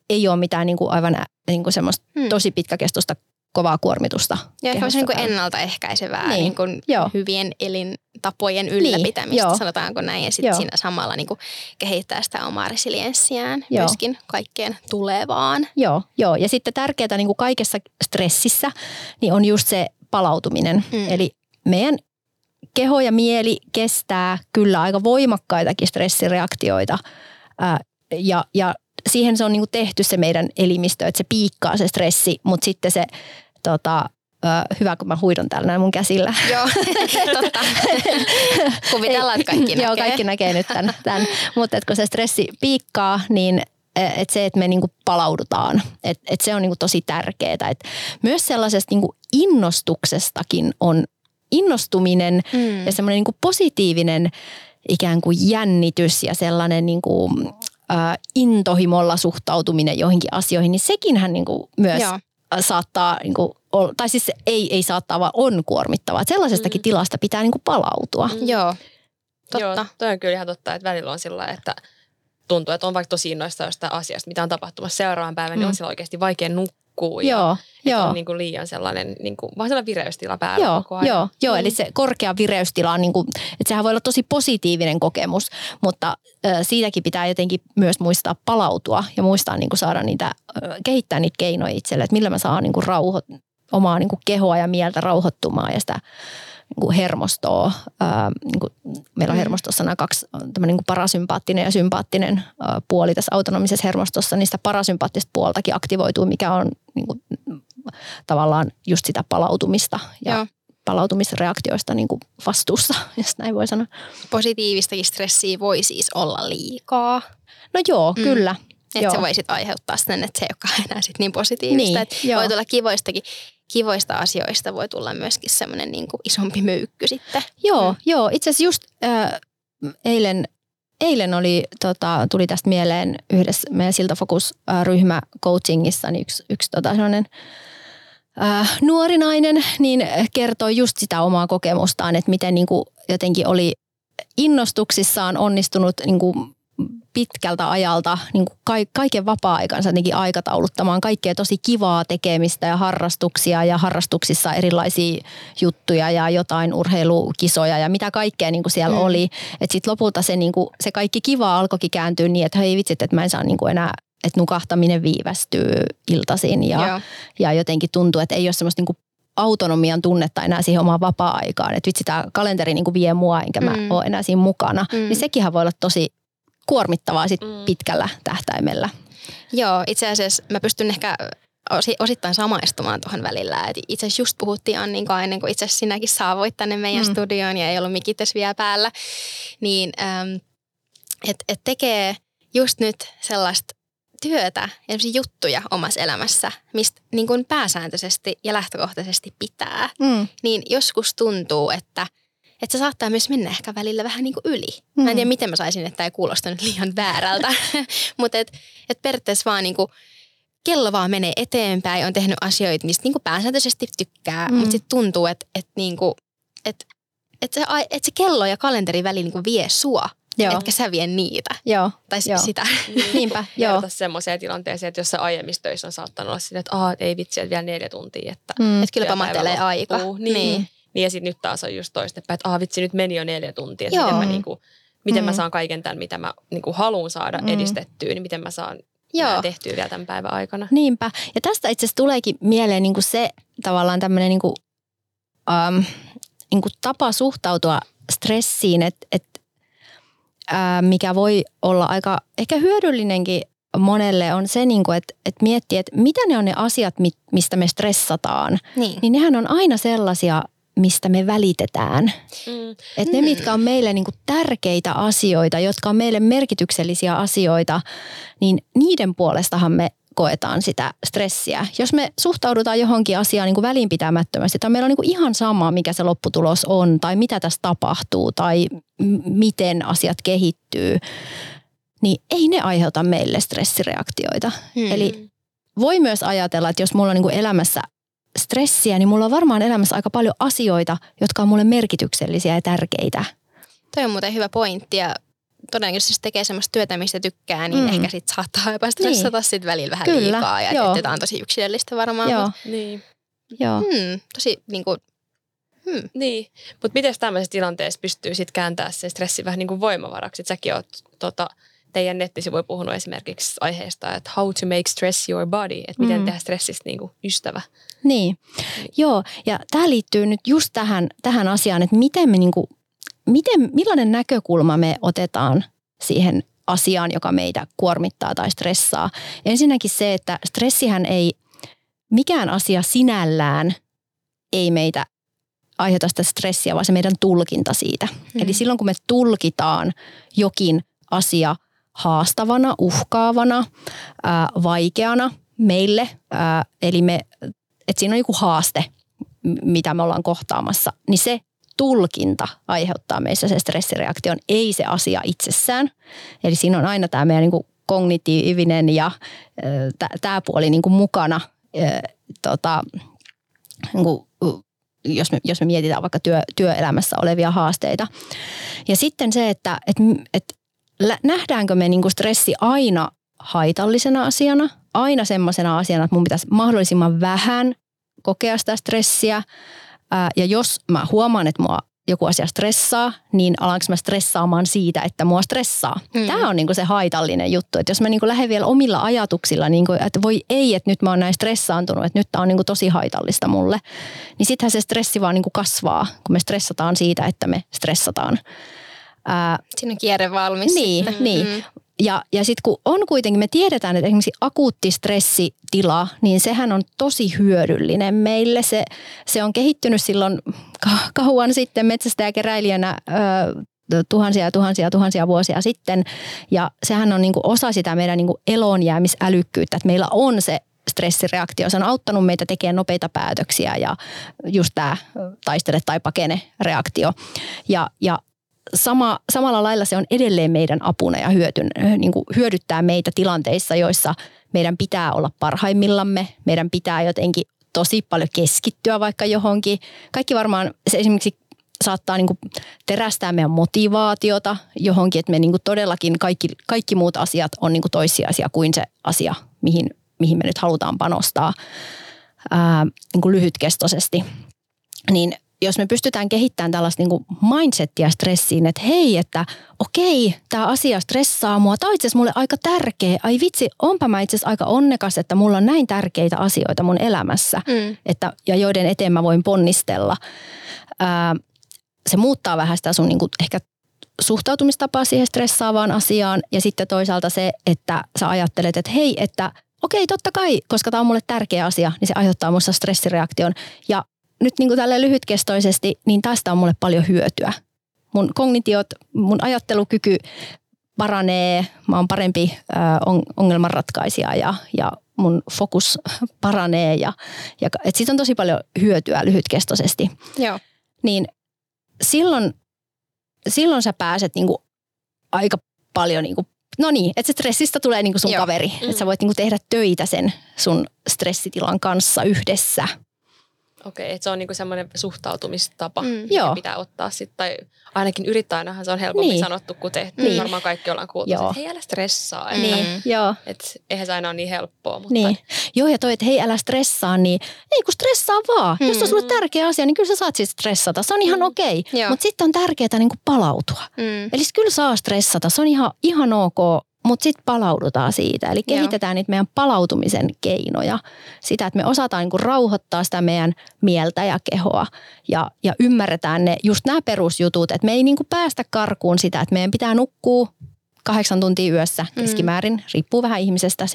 ei ole mitään niin kuin aivan niin kuin semmoista Hmm. tosi pitkäkestoista kovaa kuormitusta. Ja ehkä olisi niin kuin ennaltaehkäisevää Niin. niin. kuin Joo. hyvien elintapojen ylläpitämistä, joo. sanotaanko näin. Ja sitten Joo. siinä samalla niin kuin kehittää sitä omaa resilienssiään Joo. myöskin kaikkeen tulevaan. Joo, joo. Ja sitten tärkeää niin kuin kaikessa stressissä niin on just se palautuminen. Mm. Eli meidän keho ja mieli kestää kyllä aika voimakkaitakin stressireaktioita. Ää, ja, ja siihen se on niinku tehty se meidän elimistö, että se piikkaa se stressi, mutta sitten se tota, ö, hyvä, kun mä huidon täällä näin mun käsillä. Joo, totta. Kuvitellaan, että kaikki näkee. Joo, kaikki näkee nyt tämän. tämän. Mutta kun se stressi piikkaa, niin et se, että me niinku palaudutaan, että et se on niinku tosi tärkeää. Et myös sellaisesta niinku innostuksestakin on innostuminen mm. ja semmoinen niinku positiivinen ikään kuin jännitys ja sellainen niinku, äh, intohimolla suhtautuminen joihinkin asioihin, niin sekinhän niinku myös Joo. saattaa, niinku, tai siis ei, ei saattaa, vaan on kuormittavaa. Et sellaisestakin mm. tilasta pitää niinku palautua. Mm. Joo, totta. Joo, toi on kyllä ihan totta, että välillä on sillä että tuntuu, että on vaikka tosi innoista jostain asiasta, mitä on tapahtumassa seuraavan päivän, mm. niin on siellä oikeasti vaikea nukkua. Joo, ja joo. on niin kuin liian sellainen, niin kuin, vaan sellainen vireystila päällä Joo, koko ajan. joo, joo Mm. eli se korkea vireystila on niin kuin, että sehän voi olla tosi positiivinen kokemus, mutta ö, siitäkin pitää jotenkin myös muistaa palautua ja muistaa niin kuin saada niitä, ö, kehittää niitä keinoja itselle, että millä mä saan niin kuin rauho, omaa niin kuin kehoa ja mieltä rauhoittumaan ja sitä niin kuin hermostoa. Ää, niin kuin meillä on Mm. hermostossa nämä kaksi, tämmöinen niin parasympaattinen ja sympaattinen ää, puoli tässä autonomisessa hermostossa. Niistä parasympaattista puoltakin aktivoituu, mikä on niin kuin, tavallaan just sitä palautumista ja Joo. palautumisreaktioista niin kuin vastuussa, jos näin voi sanoa. Positiivistakin stressiä voi siis olla liikaa. No joo, Mm. kyllä. Että se voi sit aiheuttaa sen, että se ei olekaan enää sit niin positiivista. Niin, voi tulla kivoistakin, kivoista asioista voi tulla myöskin semmoinen niin isompi möykky sitten. Joo, Mm. joo. Itse asiassa just äh, eilen, eilen oli, tota, tuli tästä mieleen yhdessä meidän Siltafokus-ryhmä coachingissa, niin yksi, yksi tota, sellainen äh, nuori nainen niin kertoi just sitä omaa kokemustaan, että miten niin kuin, jotenkin oli innostuksissaan onnistunut niin kuin, pitkältä ajalta niin kuin ka- kaiken vapaa-aikansa jotenkin aikatauluttamaan kaikkea tosi kivaa tekemistä ja harrastuksia ja harrastuksissa erilaisia juttuja ja jotain urheilukisoja ja mitä kaikkea niin kuin siellä Mm. oli. Että sitten lopulta se, niin kuin, se kaikki kiva alkoikin kääntyä niin, että hei vitsit, että mä en saa niin kuin enää, että nukahtaminen viivästyy iltaisin ja, Joo. ja jotenkin tuntuu, että ei ole semmoista niin kuin autonomian tunnetta enää siihen omaan vapaa-aikaan. Että vitsi, tämä kalenteri niin vie mua, enkä mä Mm. ole enää siinä mukana. Mm. Niin sekinhän voi olla tosi kuormittavaa sit Mm. pitkällä tähtäimellä. Joo, itse asiassa mä pystyn ehkä osi, osittain samaistumaan tuohon välillä. Et itse asiassa just puhuttiin Annin kanssa ennen kuin itse asiassa sinäkin saavuit tänne meidän Mm. studioon ja ei ollut mikit edes vielä päällä. Niin että et tekee just nyt sellaista työtä ja juttuja omassa elämässä, mistä niin kuin pääsääntöisesti ja lähtökohtaisesti pitää. Mm. Niin joskus tuntuu, että että se saattaa myös mennä ehkä välillä vähän niin kuin yli. Mä en tiedä, Mm. miten mä saisin, että tämä ei kuulosta nyt liian väärältä. Mutta et, et periaatteessa vaan niin kuin kello vaan menee eteenpäin, on tehnyt asioita, mistä niin kuin pääsääntöisesti tykkää, Mm. mutta sitten tuntuu, että et niin kuin, et, et se, et se kello ja kalenteri väli niin kuin vie sua, Joo. etkä sä vie niitä. Joo, Tai Joo. sitä. niinpä, joo. Semmoiseen tilanteeseen, että jossain aiemmissa töissä on saattanut olla silleen, että Aa, ei vitsi, että vielä neljä tuntia, että Mm. Että kylläpä matelee aika. Niin. niin. Niin ja sitten nyt taas on just toistepäin, että ah, vitsi, nyt meni jo neljä tuntia. että Joo. Miten, mä, niinku, miten mä Mm. saan kaiken tämän, mitä mä niinku, haluan saada Mm. edistettyä, niin miten mä saan Joo. tehtyä vielä tämän päivän aikana. Niinpä. Ja tästä itse asiassa tuleekin mieleen niin kuin se tavallaan tämmöinen niin kuin, ähm, niin kuin tapa suhtautua stressiin, että, että äh, mikä voi olla aika ehkä hyödyllinenkin monelle on se, niin kuin, että, että miettii, että mitä ne on ne asiat, mi- mistä me stressataan. Niin. Niin nehän on aina sellaisia, mistä me välitetään. Mm. Että ne, mitkä on meille niin kuin tärkeitä asioita, jotka on meille merkityksellisiä asioita, niin niiden puolestahan me koetaan sitä stressiä. Jos me suhtaudutaan johonkin asiaan niin kuin välinpitämättömästi, tai meillä on niin kuin ihan sama, mikä se lopputulos on, tai mitä tässä tapahtuu, tai m- miten asiat kehittyy, niin ei ne aiheuta meille stressireaktioita. Hmm. Eli voi myös ajatella, että jos mulla on niin kuin elämässä stressiä, niin mulla on varmaan elämässä aika paljon asioita, jotka on mulle merkityksellisiä ja tärkeitä. Toi on muuten hyvä pointti ja todennäköisesti jos tekee semmoista työtä, mistä tykkää, niin Mm. ehkä sit saattaa jopa stressata niin. sit välillä vähän Kyllä, liikaa. Ja joo. että tämä on tosi yksilöllistä varmaan. Joo, Mut, Niin. joo. hmm, tosi niin kuin, hmm. Niin, mutta miten tämmöisessä tilanteessa pystyy sitten kääntämään sen stressin vähän niin kuin voimavaraksi? Et säkin oot tota, teidän nettisivuilla puhunut esimerkiksi aiheesta, että how to make stress your body, että miten Mm. tehdä stressistä niin kuin ystävä. Niin, joo. Ja tämä liittyy nyt just tähän, tähän asiaan, että miten me niinku, miten, millainen näkökulma me otetaan siihen asiaan, joka meitä kuormittaa tai stressaa. Ensinnäkin se, että stressihän ei, mikään asia sinällään ei meitä aiheuta sitä stressiä, vaan se meidän tulkinta siitä. Mm. Eli silloin kun me tulkitaan jokin asia haastavana, uhkaavana, ää, vaikeana meille, ää, eli me, että siinä on joku haaste, mitä me ollaan kohtaamassa, niin se tulkinta aiheuttaa meissä se stressireaktion, ei se asia itsessään. Eli siinä on aina tämä meidän niin kuin kognitiivinen ja tämä puoli niin kuin mukana, tota, niin kuin, jos, me, jos me mietitään vaikka työ, työelämässä olevia haasteita. Ja sitten se, että et, et, nähdäänkö me niin kuin stressi aina haitallisena asiana, aina semmoisena asiana, että mun pitäisi mahdollisimman vähän kokea sitä stressiä. Ää, ja jos mä huomaan, että mua joku asia stressaa, niin alanko mä stressaamaan siitä, että mua stressaa. Mm. Tämä on niinku se haitallinen juttu, että jos mä niinku lähden vielä omilla ajatuksilla, niinku, että voi ei, että nyt mä oon näin stressaantunut, että nyt tämä on niinku tosi haitallista mulle, niin sittenhän se stressi vaan niinku kasvaa, kun me stressataan siitä, että me stressataan. Ää, Siinä on kierre valmis. Niin, sitten. niin. Ja, ja sitten kun on kuitenkin, me tiedetään, että esimerkiksi akuutti stressitila, niin sehän on tosi hyödyllinen meille. Se, se on kehittynyt silloin kauan sitten metsästäjäkeräilijänä ö, tuhansia ja tuhansia tuhansia vuosia sitten. Ja sehän on niin kuin osa sitä meidän niin kuin elonjäämisälykkyyttä, että meillä on se stressireaktio. Se on auttanut meitä tekemään nopeita päätöksiä ja just tämä taistele tai pakene reaktio. Ja, ja sama, samalla lailla se on edelleen meidän apuna ja hyötyn, niin kuin hyödyttää meitä tilanteissa, joissa meidän pitää olla parhaimmillamme, meidän pitää jotenkin tosi paljon keskittyä vaikka johonkin. Kaikki varmaan, se esimerkiksi saattaa niin kuin terästää meidän motivaatiota johonkin, että me niin kuin todellakin kaikki, kaikki muut asiat on niin kuin toissijaisia kuin se asia, mihin, mihin me nyt halutaan panostaa ää, niin kuin lyhytkestoisesti. Niin jos me pystytään kehittämään tällaista niin mindsettiä stressiin, että hei, että okei, tämä asia stressaa mua, tämä on itse mulle aika tärkeä. Ai vitsi, onpa mä itse aika onnekas, että mulla on näin tärkeitä asioita mun elämässä, mm. että, ja joiden eteen mä voin ponnistella. Ää, se muuttaa vähän sitä sun niin kuin ehkä suhtautumistapaa siihen stressaavaan asiaan ja sitten toisaalta se, että sä ajattelet, että hei, että okei, totta kai, koska tämä on mulle tärkeä asia, niin se aiheuttaa minusta stressireaktion. Ja nyt niin kuin tälle lyhytkestoisesti, niin tästä on mulle paljon hyötyä. Mun kognitiot, mun ajattelukyky paranee, mä oon parempi ongelmanratkaisija ja, ja mun fokus paranee ja, ja et siitä on tosi paljon hyötyä lyhytkestoisesti. Joo. Niin silloin, silloin sä pääset niinku aika paljon niinku No niin, että se stressistä tulee niinku sun Joo. kaveri. Mm. Että sä voit niinku tehdä töitä sen sun stressitilan kanssa yhdessä. Okei, että se on niinku semmoinen suhtautumistapa, mm. mikä Joo. pitää ottaa sitten, tai ainakin yrittäjänähän se on helpommin niin. sanottu kuin tehty. Niin. Varmaan kaikki ollaan kuultu, että hei älä stressaa. Että, niin. Joo. Että eihän se aina ole niin helppoa. Mutta... Niin. Joo ja toi, että hei älä stressaa, niin ei kun stressaa vaan. Mm. Jos se on sulle tärkeä asia, niin kyllä sä saat siis stressata. Se on ihan mm. okei. Okay. Mutta sitten on tärkeää niin palautua. Mm. Eli kyllä saa stressata. Se on ihan, ihan ok mutta sitten palaudutaan siitä. Eli kehitetään Joo. niitä meidän palautumisen keinoja. Sitä, että me osataan niinku rauhoittaa sitä meidän mieltä ja kehoa. Ja, ja ymmärretään ne, just nämä perusjutut, että me ei niinku päästä karkuun sitä, että meidän pitää nukkua kahdeksan tuntia yössä mm. keskimäärin. Mm. Riippuu vähän ihmisestä,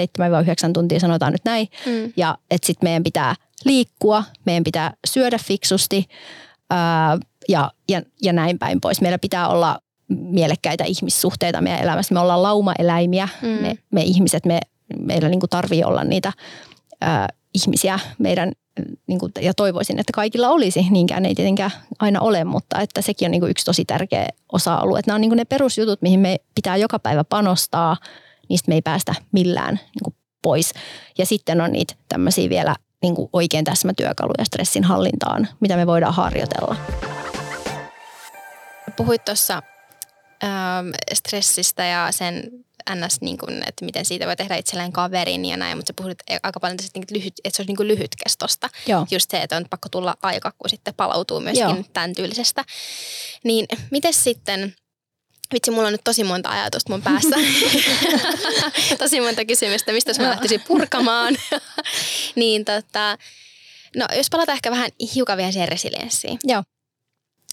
7-9 tuntia sanotaan nyt näin. Mm. Ja että sitten meidän pitää liikkua, meidän pitää syödä fiksusti ää, ja, ja, ja näin päin pois. Meillä pitää olla mielekkäitä ihmissuhteita meidän elämässä. Me ollaan laumaeläimiä, mm. me, me ihmiset, me, meillä niin tarvii olla niitä ää, ihmisiä meidän, niin kuin, ja toivoisin, että kaikilla olisi, niinkään ei tietenkään aina ole, mutta että sekin on niin kuin yksi tosi tärkeä osa-alue. Että nämä on niin kuin ne perusjutut, mihin me pitää joka päivä panostaa, niistä me ei päästä millään niin kuin pois. Ja sitten on niitä tämmöisiä vielä niin kuin oikein täsmätyökaluja stressin hallintaan, mitä me voidaan harjoitella. Puhuit tuossa ähm, stressistä ja sen ns. Niin kuin, että miten siitä voi tehdä itselleen kaverin ja näin, mutta sä puhut aika paljon tästä, että, lyhyt, että se olisi niin kuin lyhytkestosta. Joo. Just se, että on pakko tulla aika, kun sitten palautuu myöskin Joo. tämän tyylisestä. Niin miten sitten, vitsi, mulla on nyt tosi monta ajatusta mun päässä. tosi monta kysymystä, mistä mä lähtisin purkamaan. niin tota, no jos palataan ehkä vähän hiukan vielä siihen resilienssiin. Joo.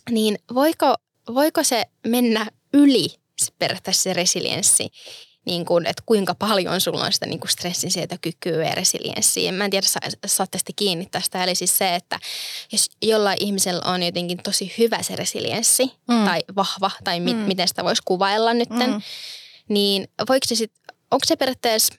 Niin voiko, voiko se mennä yli periaatteessa se resilienssi, niin kuin, että kuinka paljon sulla on sitä niin kuin stressinsietokykyä ja resilienssiä. Mä en tiedä, saatte sitten kiinni tästä. Eli siis se, että jos jollain ihmisellä on jotenkin tosi hyvä se resilienssi mm. tai vahva tai mi- mm. miten sitä voisi kuvailla nytten, mm. niin voiko se sitten, onko se periaatteessa,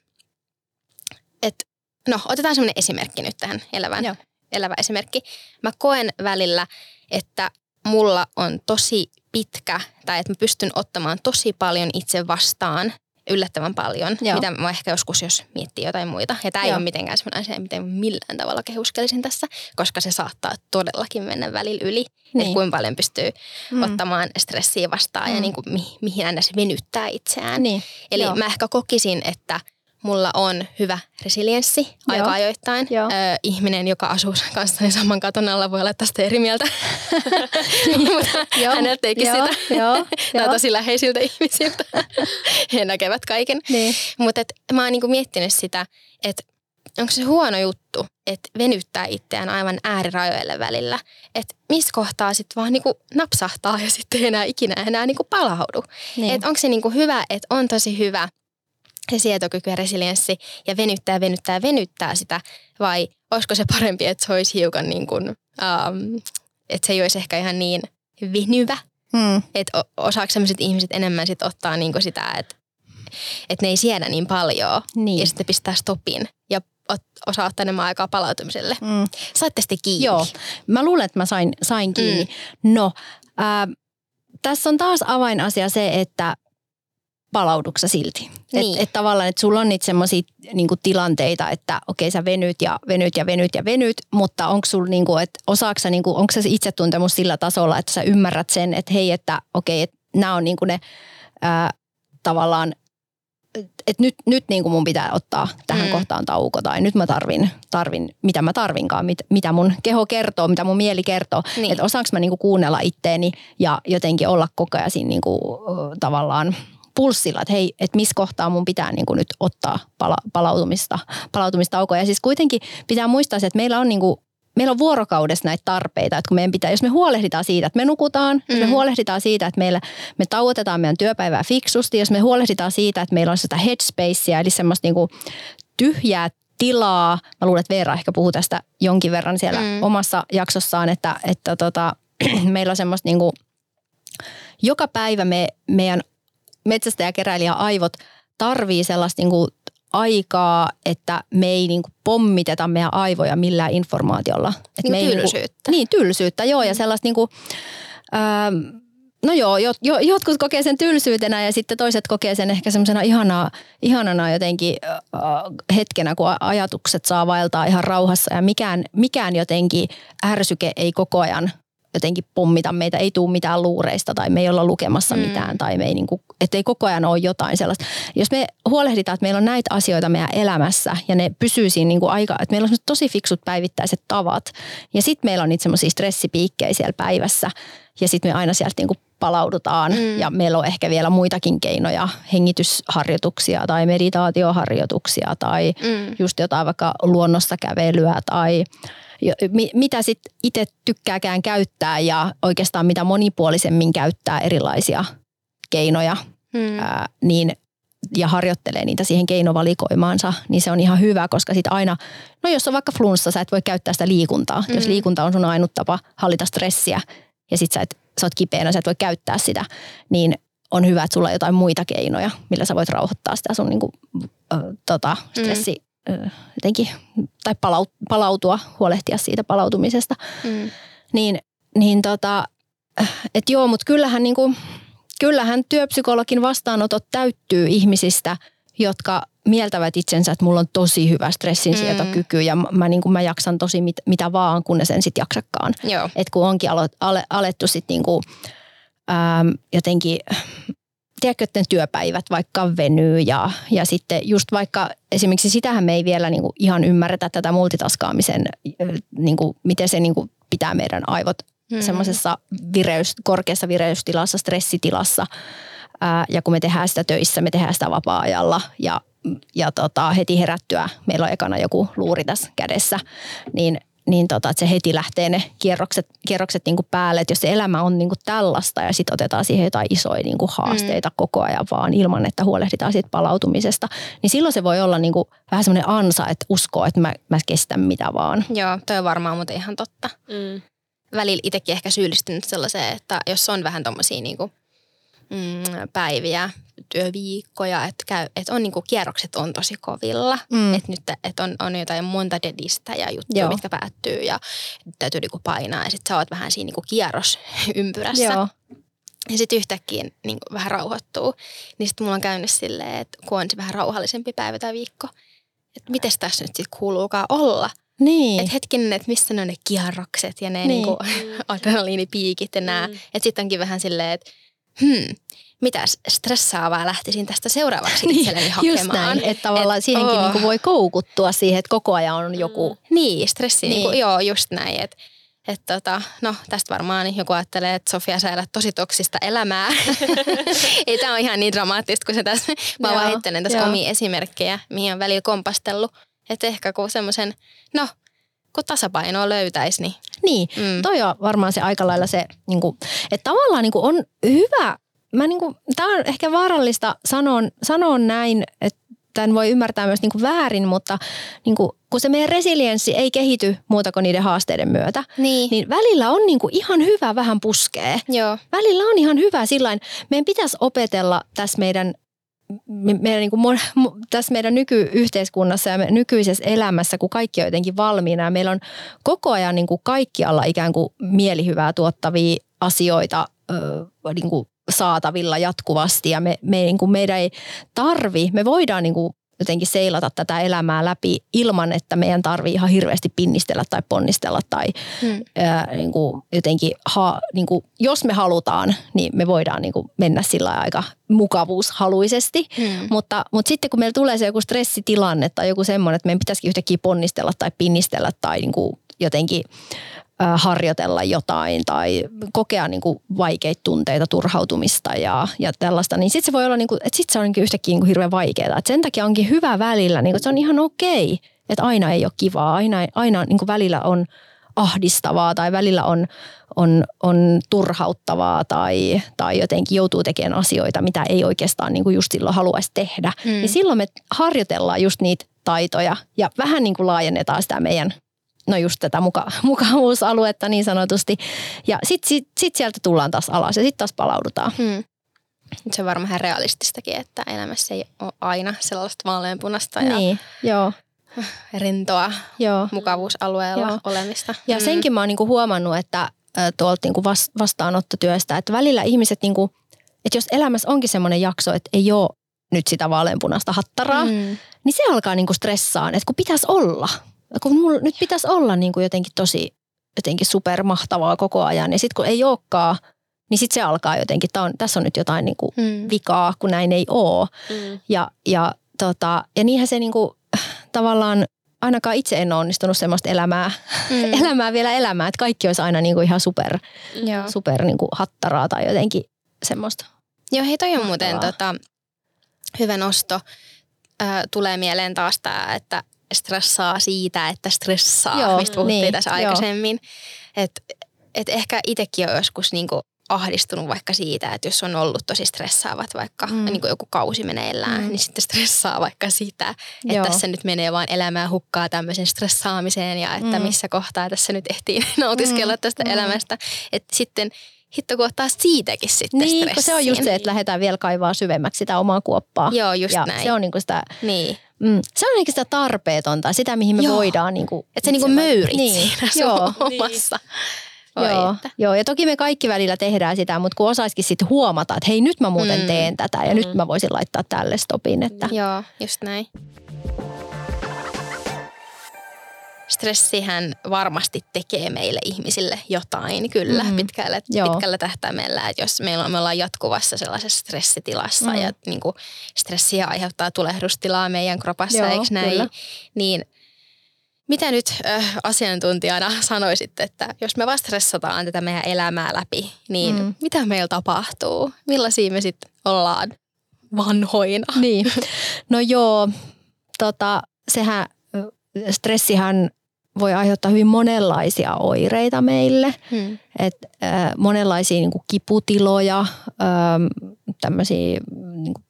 että no otetaan semmoinen esimerkki nyt tähän elävään, Joo. elävä esimerkki. Mä koen välillä, että mulla on tosi pitkä, tai että mä pystyn ottamaan tosi paljon itse vastaan yllättävän paljon, Joo. mitä mä ehkä joskus, jos miettii jotain muita. Ja tämä ei Joo. ole mitenkään sellainen asia, miten millään tavalla kehuskelisin tässä, koska se saattaa todellakin mennä välillä yli. Niin. Että kuinka paljon pystyy mm. ottamaan stressiä vastaan mm. ja niin kuin, mi- mihin aina se venyttää itseään. Niin. Eli Joo. mä ehkä kokisin, että – mulla on hyvä resilienssi Joo. aika ajoittain. Joo. Ö, ihminen, joka asuu kanssani saman katon alla, voi olla tästä eri mieltä. Mutta häneltä teikin sitä. Joo. Nämä tosi läheisiltä ihmisiltä. He näkevät kaiken. Niin. Mutta mä oon niinku miettinyt sitä, että onko se huono juttu, että venyttää itseään aivan äärirajoille välillä. Että missä kohtaa sitten vaan niinku napsahtaa ja sitten ei enää ikinä enää niinku palaudu. Niin. Että onko se niinku hyvä, että on tosi hyvä – se sietokyky ja resilienssi ja venyttää, venyttää, venyttää sitä vai olisiko se parempi, että se olisi hiukan niin kuin, um, että se ei olisi ehkä ihan niin venyvä. Hmm. Että osaako sellaiset ihmiset enemmän sit ottaa niin kuin sitä, että että ne ei siedä niin paljon niin. ja sitten pistää stopin ja osaa ottaa enemmän aikaa palautumiselle. Mm. Saitte sitten kiinni. Joo, mä luulen, että mä sain, sain kiinni. Mm. No, äh, tässä on taas avainasia se, että palauduksa silti. Niin. Että et tavallaan, että sulla on niitä semmoisia niinku tilanteita, että okei sä venyt ja venyt ja venyt ja venyt, mutta onko sulla niinku, että osaako niinku, onko se itsetuntemus sillä tasolla, että sä ymmärrät sen, että hei, että okei, että nämä on niinku ne ää, tavallaan että nyt, nyt niin kuin mun pitää ottaa tähän mm. kohtaan tauko tai nyt mä tarvin, tarvin mitä mä tarvinkaan, mit, mitä mun keho kertoo, mitä mun mieli kertoo. Niin. Että osaanko mä niin kuin kuunnella itteeni ja jotenkin olla koko ajan siinä niin kuin, tavallaan pulssilla, että hei, että missä kohtaa mun pitää niin kuin nyt ottaa pala- palautumista, palautumistaukoja. Ja siis kuitenkin pitää muistaa se, että meillä on niin kuin meillä on vuorokaudessa näitä tarpeita, että kun meidän pitää, jos me huolehditaan siitä, että me nukutaan, mm. jos me mm. huolehditaan siitä, että meillä, me tauotetaan meidän työpäivää fiksusti, jos me huolehditaan siitä, että meillä on sitä headspacea, eli semmoista niin kuin tyhjää tilaa. Mä luulen, että Veera ehkä puhuu tästä jonkin verran siellä mm. omassa jaksossaan, että, että tota, meillä on semmoista niin kuin, joka päivä me, meidän metsästäjäkeräilijä aivot tarvii sellaista niin kuin aikaa, että me ei niin kuin pommiteta meidän aivoja millään informaatiolla. Että niin me tylsyyttä. Ei, niin, kuin, niin, tylsyyttä, joo. Ja mm. sellaista niin kuin, ähm, no joo, jo, jo, jotkut kokee sen tylsyytenä ja sitten toiset kokee sen ehkä semmoisena ihanaa, ihanana jotenkin äh, hetkenä, kun ajatukset saa vaeltaa ihan rauhassa ja mikään, mikään jotenkin ärsyke ei koko ajan jotenkin pommita meitä, ei tule mitään luureista tai me ei olla lukemassa mm. mitään tai me ei, niin kuin, ettei koko ajan ole jotain sellaista. Jos me huolehditaan, että meillä on näitä asioita meidän elämässä ja ne pysyy siinä niin kuin aika, että meillä on tosi fiksut päivittäiset tavat ja sitten meillä on niitä semmoisia stressipiikkejä siellä päivässä ja sitten me aina sieltä niin kuin palaudutaan mm. ja meillä on ehkä vielä muitakin keinoja, hengitysharjoituksia tai meditaatioharjoituksia tai mm. just jotain vaikka luonnossa kävelyä tai mitä sitten itse tykkääkään käyttää ja oikeastaan mitä monipuolisemmin käyttää erilaisia keinoja, hmm. ää, niin ja harjoittelee niitä siihen keinovalikoimaansa, niin se on ihan hyvä, koska sitten aina, no jos on vaikka flunssa, sä et voi käyttää sitä liikuntaa. Mm. Jos liikunta on sun ainut tapa hallita stressiä ja sit sä, et, sä oot kipeänä, sä et voi käyttää sitä, niin on hyvä, että sulla on jotain muita keinoja, millä sä voit rauhoittaa sitä sun niinku, ö, tota, stressi, jotenkin, tai palautua, huolehtia siitä palautumisesta. Mm. Niin, niin tota, että joo, mutta kyllähän, niin kuin, kyllähän työpsykologin vastaanotot täyttyy ihmisistä, jotka mieltävät itsensä, että mulla on tosi hyvä stressinsietokyky mm. ja mä, niin kuin, mä jaksan tosi mit, mitä vaan, kun ne sen sitten jaksakaan. Et kun onkin alo, ale, alettu sitten niin kuin, jotenkin tiedätkö, että työpäivät vaikka venyy ja, ja sitten just vaikka esimerkiksi sitähän me ei vielä niin kuin ihan ymmärretä tätä multitaskaamisen, niin kuin, miten se niin kuin pitää meidän aivot hmm. semmoisessa vireys, korkeassa vireystilassa, stressitilassa. Ää, ja kun me tehdään sitä töissä, me tehdään sitä vapaa-ajalla ja, ja tota, heti herättyä, meillä on ekana joku luuri tässä kädessä, niin niin tota, että se heti lähtee ne kierrokset, kierrokset niin kuin päälle. Että jos se elämä on niin kuin tällaista ja sitten otetaan siihen jotain isoja niin kuin haasteita mm. koko ajan vaan ilman, että huolehditaan siitä palautumisesta, niin silloin se voi olla niin kuin vähän semmoinen ansa, että uskoo, että mä, mä kestän mitä vaan. Joo, toi on varmaan muuten ihan totta. Mm. Välillä itsekin ehkä syyllistynyt sellaiseen, että jos on vähän tommosia niinku, mm, päiviä, työviikkoja, että, käy, että on niinku, kierrokset on tosi kovilla. Mm. Että nyt että on, on jotain monta dedistä ja juttuja, Joo. mitkä päättyy ja täytyy niinku painaa. Ja sitten sä oot vähän siinä niinku kierrosympyrässä. Joo. Ja sitten yhtäkkiä niin vähän rauhoittuu. Niin sitten mulla on käynyt silleen, että kun on se vähän rauhallisempi päivä tai viikko, että miten tässä nyt sitten kuuluukaan olla. Niin. Että hetkinen, että missä ne on ne kierrokset ja ne Niin. niin. niinku, adrenaliinipiikit ja nämä. Mm. Että sitten onkin vähän silleen, että hmm, mitäs stressaavaa lähtisin tästä seuraavaksi Niin, itselleni Just hakemaan. näin, että tavallaan Et, siihenkin oo. niinku voi koukuttua siihen, että koko ajan on joku. Niin, stressi, niin. Niin. Niinku, joo, just näin. Että et tota, no tästä varmaan joku ajattelee, että Sofia sä elät tosi toksista elämää. Ei tämä ole ihan niin dramaattista kuin se tässä. Mä Joo, vaan heittelen tässä joo. omia esimerkkejä, mihin on välillä kompastellut. Että ehkä kun semmoisen, no kun tasapainoa löytäisi, niin Niin, mm. toi on varmaan se aika lailla se, niin kuin, että tavallaan niin kuin on hyvä, mä niin kuin, tää on ehkä vaarallista sanoa, sanoa näin, että tämän voi ymmärtää myös niin kuin väärin, mutta niin kuin, kun se meidän resilienssi ei kehity muuta kuin niiden haasteiden myötä, niin. niin välillä on niin kuin ihan hyvä vähän puskee. Joo, Välillä on ihan hyvä sillain. Meidän pitäisi opetella tässä meidän me, meidän niin kuin, mon- mo- tässä meidän nykyyhteiskunnassa ja me, nykyisessä elämässä, kun kaikki on jotenkin valmiina ja meillä on koko ajan niin kuin kaikkialla ikään kuin mielihyvää tuottavia asioita ö, niin kuin saatavilla jatkuvasti ja me, me, niin kuin meidän ei tarvi, me voidaan niin kuin jotenkin seilata tätä elämää läpi ilman, että meidän tarvii ihan hirveästi pinnistellä tai ponnistella tai mm. ää, niin kuin jotenkin, ha, niin kuin, jos me halutaan, niin me voidaan niin kuin mennä sillä aika mukavuushaluisesti. Mm. Mutta, mutta sitten kun meillä tulee se joku stressitilanne tai joku semmoinen, että meidän pitäisikin yhtäkkiä ponnistella tai pinnistellä tai niin kuin jotenkin harjoitella jotain tai kokea niin kuin vaikeita tunteita, turhautumista ja, ja tällaista, niin sitten se voi olla, niin kuin, että sitten se on kuin yhtäkkiä niin kuin hirveän vaikeaa. Et sen takia onkin hyvä välillä, niin kuin, että se on ihan okei, että aina ei ole kivaa, aina, aina niin kuin välillä on ahdistavaa tai välillä on, on, on turhauttavaa tai, tai jotenkin joutuu tekemään asioita, mitä ei oikeastaan niin kuin just silloin haluaisi tehdä. Mm. Niin silloin me harjoitellaan just niitä taitoja ja vähän niin kuin laajennetaan sitä meidän no just tätä muka, mukavuusaluetta niin sanotusti. Ja sitten sit, sit sieltä tullaan taas alas ja sitten taas palaudutaan. Mm. Se on varmaan ihan realististakin, että elämässä ei ole aina sellaista vaaleanpunasta ja Niin, joo, rentoa joo. mukavuusalueella Joo. olemista. Ja senkin mä oon niinku huomannut, että tuolta niinku vas- vastaanottotyöstä, että välillä ihmiset, niinku, että jos elämässä onkin semmoinen jakso, että ei ole nyt sitä vaaleanpunaista hattaraa. Mm. niin se alkaa niinku stressaan, että kun pitäisi olla. Kun mulla nyt pitäisi olla niinku jotenkin tosi jotenkin supermahtavaa koko ajan. Ja sitten kun ei olekaan, niin sitten se alkaa jotenkin, tää on, tässä on nyt jotain niinku Mm. vikaa, kun näin ei ole. Mm. Ja, ja, tota, ja niinhän se niinku, tavallaan, ainakaan itse en ole onnistunut semmoista elämää, Mm. elämää vielä elämää, että kaikki olisi aina niinku ihan super, Joo. super niinku hattaraa tai jotenkin semmoista. Joo, hei toi on muuten tota, hyvä nosto. Ö, tulee mieleen taas tämä, että stressaa siitä, että stressaa, Joo, mistä puhuttiin niin, tässä aikaisemmin. Että et ehkä itsekin on joskus niinku ahdistunut vaikka siitä, että jos on ollut tosi stressaavat vaikka Mm. niin joku kausi meneillään, Mm. niin sitten stressaa vaikka sitä, että Joo. tässä nyt menee vaan elämää hukkaa tämmöisen stressaamiseen ja että Mm. missä kohtaa tässä nyt ehtii nautiskella Mm, tästä mm. elämästä. Että sitten hitto kun ottaa siitäkin sitten Niin, kun se on just stressiin. se, että lähdetään vielä kaivaa syvemmäksi sitä omaa kuoppaa. Joo, just ja näin. se on niinku sitä, Niin. Mm, se on niinku sitä tarpeetonta, sitä mihin me Joo. voidaan niinku Että sä niinku itse- möyrit niin. siinä sun Joo. omassa. Oi, Joo, että. joo, ja toki me kaikki välillä tehdään sitä, mutta kun osaisikin sitten huomata, että hei nyt mä muuten Mm. teen tätä ja Mm. nyt mä voisin laittaa tälle stopin. Että, Joo, just näin. Stressihän varmasti tekee meille ihmisille jotain, kyllä, Mm. mm. pitkällä, Joo. pitkällä tähtäimellä. Että jos meillä on, me ollaan jatkuvassa sellaisessa stressitilassa Mm. mm. ja niin kuin stressiä aiheuttaa tulehdustilaa meidän kropassa, Joo, eikö näin? kyllä. Niin mitä nyt äh, asiantuntijana sanoisit, että jos me vaan stressataan tätä meidän elämää läpi, niin Mm. mitä meillä tapahtuu? Millaisia me sitten ollaan vanhoina? Niin. No joo, tota, sehän, ö, stressihän voi aiheuttaa hyvin monenlaisia oireita meille. Hmm. Et, äh, monenlaisia niin kuin kiputiloja, ähm, tämmöisiä niin kuin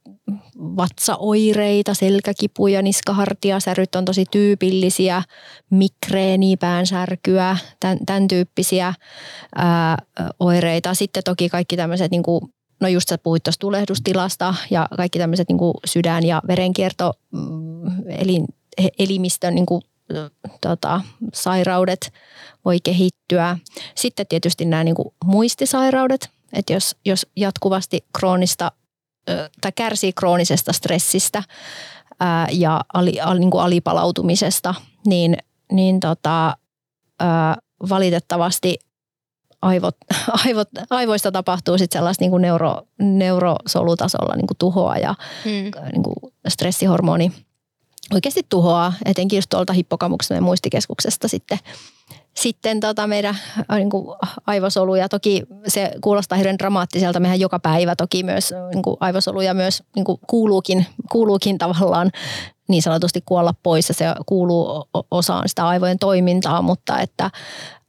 vatsaoireita, selkäkipuja, niskahartiasäryt on tosi tyypillisiä, migreeni, päänsärkyä, tämän, tämän tyyppisiä ää, oireita. Sitten toki kaikki tämmöiset, niin kuin, no just sä puhuit tuosta tulehdustilasta ja kaikki tämmöiset niin sydän- ja verenkierto, mm, elin, elimistön niin kuin, tota, sairaudet voi kehittyä. Sitten tietysti nämä niin kuin muistisairaudet, että jos, jos jatkuvasti kroonista tai kärsii kroonisesta stressistä ää, ja ali, al, niin kuin alipalautumisesta, niin, niin tota, ää, valitettavasti aivot, aivot, aivoista tapahtuu sitten sellaista niin kuin neuro, neurosolutasolla niin kuin tuhoa ja mm. niin kuin stressihormoni oikeasti tuhoaa, etenkin just tuolta hippokamuksesta muistikeskuksesta sitten sitten tota meidän äh, niin aivosoluja. Toki se kuulostaa hirveän dramaattiselta. Mehän joka päivä toki myös niin kuin aivosoluja myös niin kuin kuuluukin, kuuluukin tavallaan niin sanotusti kuolla pois ja se kuuluu osaan sitä aivojen toimintaa, mutta että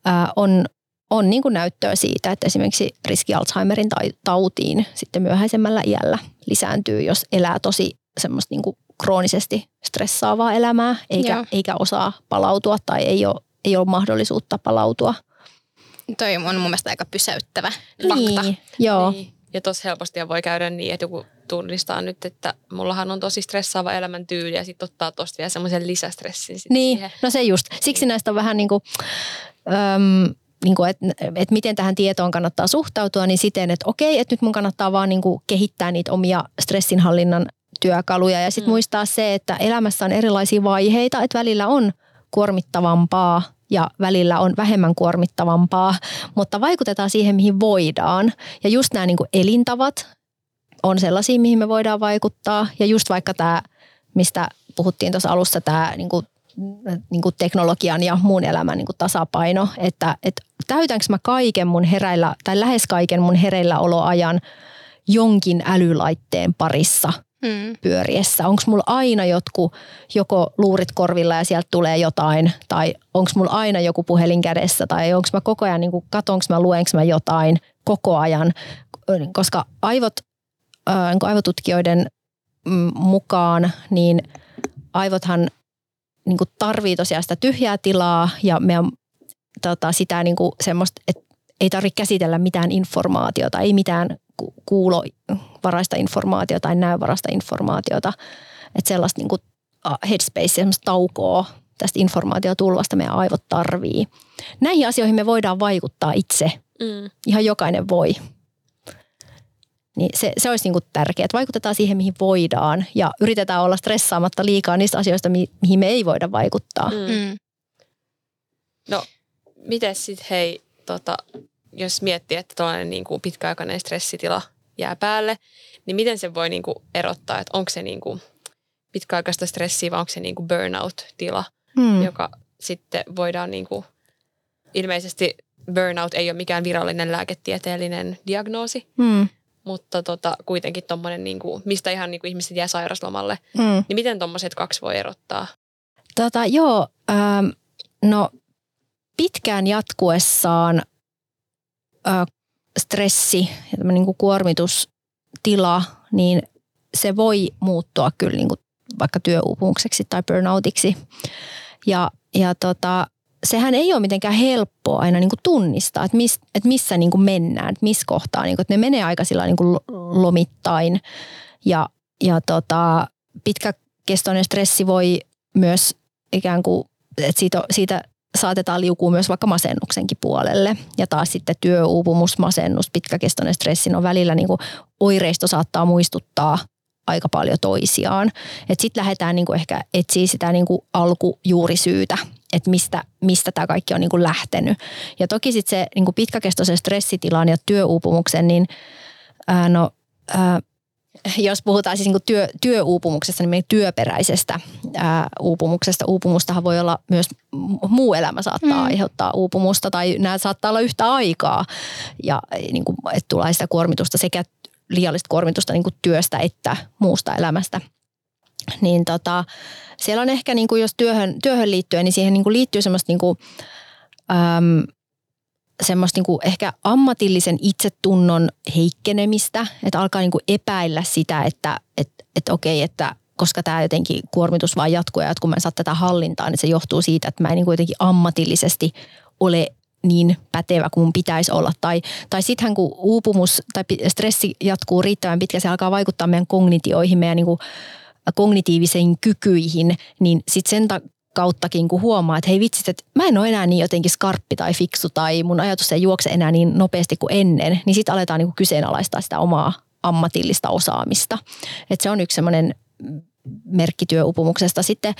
ää, äh, on, on niin kuin näyttöä siitä, että esimerkiksi riski Alzheimerin tautiin sitten myöhäisemmällä iällä lisääntyy, jos elää tosi semmoista niin kuin kroonisesti stressaavaa elämää eikä, eikä osaa palautua tai ei ole ei ole mahdollisuutta palautua. Toi on mun mielestä aika pysäyttävä niin, fakta. Joo. Niin. Ja tuossa helposti voi käydä niin, että joku tunnistaa nyt, että mullahan on tosi stressaava elämäntyyli ja sitten ottaa tuosta vielä semmoisen lisästressin. Niin, siihen. no se just. Siksi näistä on vähän niin kuin, äm, niin kuin, että, että miten tähän tietoon kannattaa suhtautua, niin siten, että okei, että nyt mun kannattaa vaan niin kuin kehittää niitä omia stressinhallinnan työkaluja ja sitten mm. muistaa se, että elämässä on erilaisia vaiheita, että välillä on kuormittavampaa ja välillä on vähemmän kuormittavampaa, mutta vaikutetaan siihen, mihin voidaan. Ja just nämä niin elintavat on sellaisia, mihin me voidaan vaikuttaa. Ja just vaikka tämä, mistä puhuttiin tuossa alussa, tämä niin kuin, niin kuin teknologian ja muun elämän niin kuin tasapaino, että, että täytänkö mä kaiken mun hereillä, tai lähes kaiken mun hereilläoloajan jonkin älylaitteen parissa – mm. pyöriessä? Onko mulla aina jotkut joko luurit korvilla ja sieltä tulee jotain, tai onko mulla aina joku puhelin kädessä, tai onko mä koko ajan, niin katonko mä, luenko mä jotain koko ajan, koska aivot, ää, niin aivotutkijoiden mm, mukaan, niin aivothan niin tarvii tosiaan sitä tyhjää tilaa ja meidän tota, sitä niin semmoista, että ei tarvitse käsitellä mitään informaatiota, ei mitään kuulovaraista informaatiota tai näövaraista informaatiota. Että sellaista niin kuin headspace, sellaista taukoa tästä informaatiotulvasta meidän aivot tarvii. Näihin asioihin me voidaan vaikuttaa itse. Mm. Ihan jokainen voi. Niin se, se olisi niin tärkeää, että vaikutetaan siihen, mihin voidaan ja yritetään olla stressaamatta liikaa niistä asioista, mihin me ei voida vaikuttaa. Mm. Mm. No, miten sitten hei, tota, jos miettii, että tällainen niin kuin pitkäaikainen stressitila jää päälle, niin miten se voi niin kuin erottaa, että onko se niin kuin pitkäaikaista stressiä vai onko se niin kuin burnout-tila, hmm. joka sitten voidaan niin kuin, ilmeisesti burnout ei ole mikään virallinen lääketieteellinen diagnoosi, hmm. mutta tota, kuitenkin tuommoinen, niin kuin, mistä ihan niin kuin ihmiset jää sairaslomalle, hmm. niin miten tuommoiset kaksi voi erottaa? Tota, joo, ähm, no pitkään jatkuessaan stressi ja niin kuin kuormitustila, niin se voi muuttua kyllä niin kuin vaikka työuupumukseksi tai burnoutiksi. Ja, ja tota, sehän ei ole mitenkään helppoa aina niin kuin tunnistaa, että, mis, että missä niin kuin mennään, että missä kohtaa. Niin kuin, että ne menee aika sillä niin kuin lomittain. Ja, ja tota, pitkäkestoinen stressi voi myös ikään kuin, että siitä, siitä saatetaan liukua myös vaikka masennuksenkin puolelle. Ja taas sitten työuupumus, masennus, pitkäkestoinen stressi, on välillä niin kuin oireisto saattaa muistuttaa aika paljon toisiaan. Sitten lähdetään niin kuin ehkä etsiä sitä niin kuin alkujuurisyytä, että mistä, mistä tämä kaikki on niin kuin lähtenyt. Ja toki sitten se niin kuin pitkäkestoisen stressitilan ja työuupumuksen, niin ää, no, ää, jos puhutaan siis niin työ, työuupumuksesta, niin työperäisestä ää, uupumuksesta. Uupumustahan voi olla myös muu elämä saattaa mm. aiheuttaa uupumusta tai nämä saattaa olla yhtä aikaa ja niin kuin, että tulee sitä kuormitusta sekä liiallista kuormitusta niin kuin työstä että muusta elämästä. niin tota, siellä on ehkä niin kuin jos työhön, työhön liittyen, niin siihen niin kuin liittyy semmoista niin kuin, äm, semmoista kuin ehkä ammatillisen itsetunnon heikkenemistä, että alkaa niin kuin epäillä sitä, että, että, että okei, että koska tämä jotenkin kuormitus vaan jatkuu ja kun mä en saa tätä hallintaan, niin se johtuu siitä, että mä en kuin jotenkin ammatillisesti ole niin pätevä kuin mun pitäisi olla. Tai, tai sittenhän kun uupumus tai stressi jatkuu riittävän pitkä, se alkaa vaikuttaa meidän kognitioihin, meidän niin kuin kognitiivisiin kykyihin, niin sitten sen kauttakin, kun huomaa, että hei vitsit, että mä en ole enää niin jotenkin skarppi tai fiksu tai mun ajatus ei juokse enää niin nopeasti kuin ennen, niin sitten aletaan niin kuin kyseenalaistaa sitä omaa ammatillista osaamista. Et se on yksi semmoinen merkki työupumuksesta. Sitten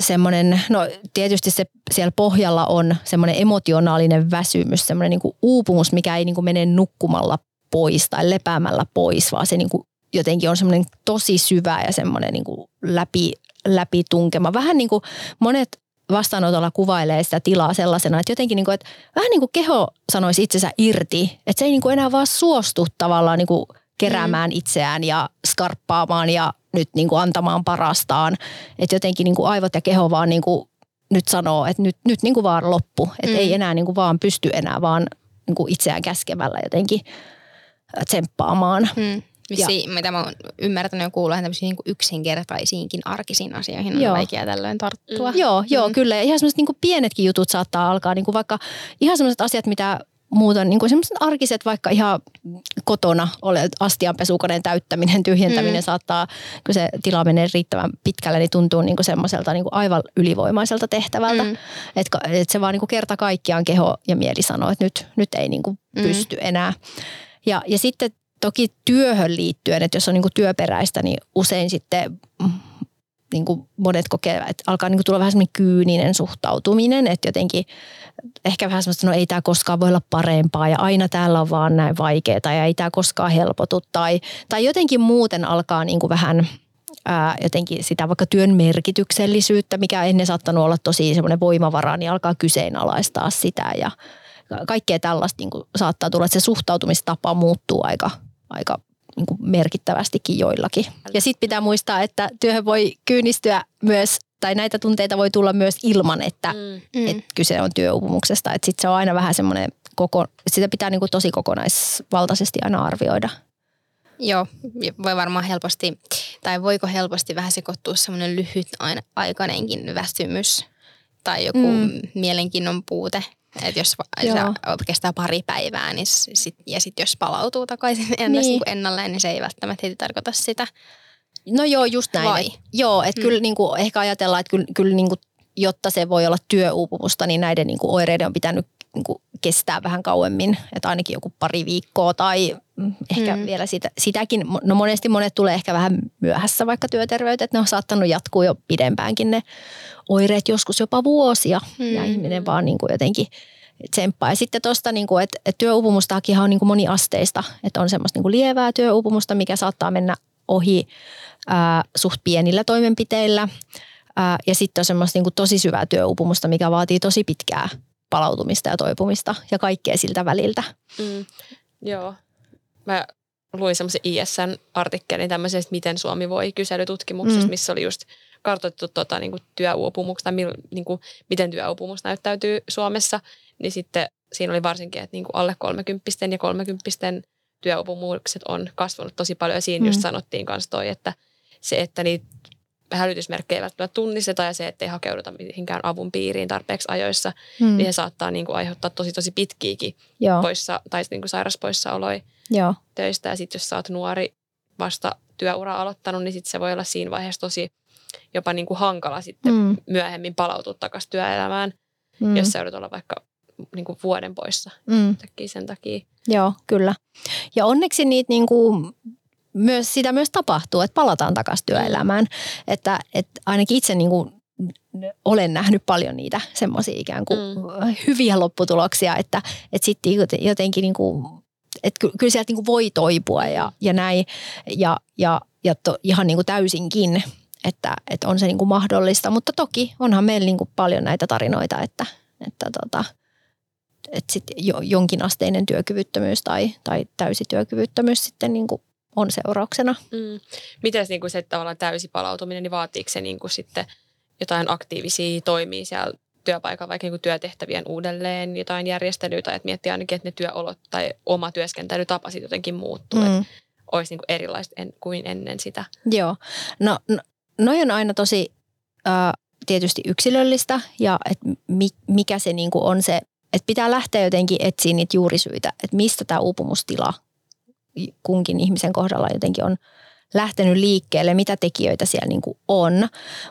semmoinen, no tietysti se siellä pohjalla on semmoinen emotionaalinen väsymys, semmoinen niin kuin uupumus, mikä ei niin kuin mene nukkumalla pois tai lepäämällä pois, vaan se niin kuin jotenkin on semmoinen tosi syvä ja semmoinen niin kuin läpi, läpitunkema. Vähän niin kuin monet vastaanotolla kuvailee sitä tilaa sellaisena, että jotenkin niin kuin, että vähän niin kuin keho sanoisi itsensä irti, että se ei niin kuin enää vaan suostu tavallaan niin kuin keräämään mm. itseään ja skarppaamaan ja nyt niin kuin antamaan parastaan. Että jotenkin niin kuin aivot ja keho vaan niin kuin nyt sanoo, että nyt, nyt niin kuin vaan loppu. Että mm. ei enää niin kuin vaan pysty enää vaan niin kuin itseään käskemällä jotenkin tsemppaamaan. Mm. Vissi, mitä mä oon ymmärtänyt ja kuullut, että niin yksinkertaisiinkin arkisiin asioihin on joo. vaikea tällöin tarttua. Mm. Joo, joo mm. kyllä. Ja ihan semmoiset niin pienetkin jutut saattaa alkaa, niin kuin vaikka ihan semmoiset asiat, mitä muuten niin semmoiset arkiset vaikka ihan kotona ole astianpesukoneen täyttäminen, tyhjentäminen mm. saattaa, kun se tila menee riittävän pitkälle, niin tuntuu niin semmoiselta niin aivan ylivoimaiselta tehtävältä. Mm. Että et se vaan niin kerta kaikkiaan keho ja mieli sanoo, että nyt, nyt ei niin mm. pysty enää. Ja, ja sitten toki työhön liittyen, että jos on niin työperäistä, niin usein sitten niin kuin monet kokevat, että alkaa niin kuin tulla vähän semmoinen kyyninen suhtautuminen, että jotenkin ehkä vähän semmoista, no ei tämä koskaan voi olla parempaa ja aina täällä on vaan näin vaikeaa ja ei tämä koskaan helpotu tai, tai jotenkin muuten alkaa niin kuin vähän ää, jotenkin sitä vaikka työn merkityksellisyyttä, mikä ennen saattanut olla tosi semmoinen voimavara, niin alkaa kyseenalaistaa sitä ja kaikkea tällaista niin kuin saattaa tulla, että se suhtautumistapa muuttuu aika, aika niin kuin merkittävästikin joillakin. Ja sitten pitää muistaa, että työhön voi kyynistyä myös, tai näitä tunteita voi tulla myös ilman, että mm. et kyse on työuupumuksesta. Että sitten se on aina vähän semmoinen, koko, sitä pitää niin kuin tosi kokonaisvaltaisesti aina arvioida. Joo, voi varmaan helposti, tai voiko helposti vähän sekoittua semmoinen lyhyt aikainenkin väsymys tai joku mm. mielenkiinnon puute että jos se kestää pari päivää niin sit, ja sitten jos palautuu takaisin ennäs niin. niin ennalleen, niin se ei välttämättä heti tarkoita sitä. No joo, just näin. Vai? Et, joo, että hmm. kyllä niin kuin, ehkä ajatellaan, että kyllä, kyllä niin kuin, jotta se voi olla työuupumusta, niin näiden niin kuin, oireiden on pitänyt niin kuin, kestää vähän kauemmin, että ainakin joku pari viikkoa tai ehkä hmm. vielä sitä, sitäkin. No monesti monet tulee ehkä vähän myöhässä vaikka työterveyteen, että ne on saattanut jatkuu jo pidempäänkin ne oireet, joskus jopa vuosia hmm. ja ihminen vaan niin kuin jotenkin tsemppaa. Ja sitten tuosta, niin että, että työuupumustakin on niin kuin moniasteista, että on semmoista niin kuin lievää työuupumusta, mikä saattaa mennä ohi ää, suht pienillä toimenpiteillä. Ää, ja sitten on semmoista niin kuin tosi syvää työuupumusta, mikä vaatii tosi pitkää palautumista ja toipumista ja kaikkea siltä väliltä. Mm, joo. Mä luin semmoisen ISN-artikkelin tämmöisestä, miten Suomi voi kyselytutkimuksesta, mm. missä oli just kartoitettu tota, niin kuin työuupumusta, tai niin kuin, miten työuupumus näyttäytyy Suomessa, niin sitten siinä oli varsinkin, että niin kuin alle 30 ja 30 työuupumukset on kasvanut tosi paljon. Ja siinä mm. just sanottiin myös toi, että se, että niitä hälytysmerkkejä ei välttämättä tunnisteta ja se, että ei hakeuduta mihinkään avun piiriin tarpeeksi ajoissa, mm. niin se saattaa niin kuin aiheuttaa tosi tosi pitkiäkin Joo. poissa, tai niin kuin sairaspoissaoloja Joo. töistä. Ja sitten jos sä oot nuori vasta työura aloittanut, niin sitten se voi olla siinä vaiheessa tosi jopa niin kuin hankala sitten mm. myöhemmin palautua takaisin työelämään, mm. jos sä joudut olla vaikka niin kuin vuoden poissa mm. sen takia. Joo, kyllä. Ja onneksi niitä niin kuin myös, sitä myös tapahtuu, että palataan takaisin työelämään. Että, että ainakin itse niin kuin olen nähnyt paljon niitä semmoisia ikään kuin mm. hyviä lopputuloksia, että, että sitten jotenkin niin kuin, että kyllä sieltä niin kuin voi toipua ja, ja näin ja, ja, ja to, ihan niin kuin täysinkin, että, että on se niin kuin mahdollista. Mutta toki onhan meillä niin kuin paljon näitä tarinoita, että, että tota, että sit jo, jonkinasteinen työkyvyttömyys tai, tai täysi työkyvyttömyys sitten niin kuin on seurauksena. Mm. Miten niin se tavallaan täysi palautuminen, niin vaatiiko se niin kuin sitten jotain aktiivisia toimia siellä työpaikalla, vaikka niin kuin työtehtävien uudelleen, jotain järjestelyä tai että miettiä ainakin, että ne työolot tai oma työskentelytapa sitten jotenkin muuttuu, mm. että olisi niin kuin erilaiset en, kuin ennen sitä. Joo, no, no noi on aina tosi äh, tietysti yksilöllistä ja että mi, mikä se niin kuin on se, että pitää lähteä jotenkin etsiä niitä juurisyitä, että mistä tämä uupumustila kunkin ihmisen kohdalla jotenkin on lähtenyt liikkeelle, mitä tekijöitä siellä niin kuin on.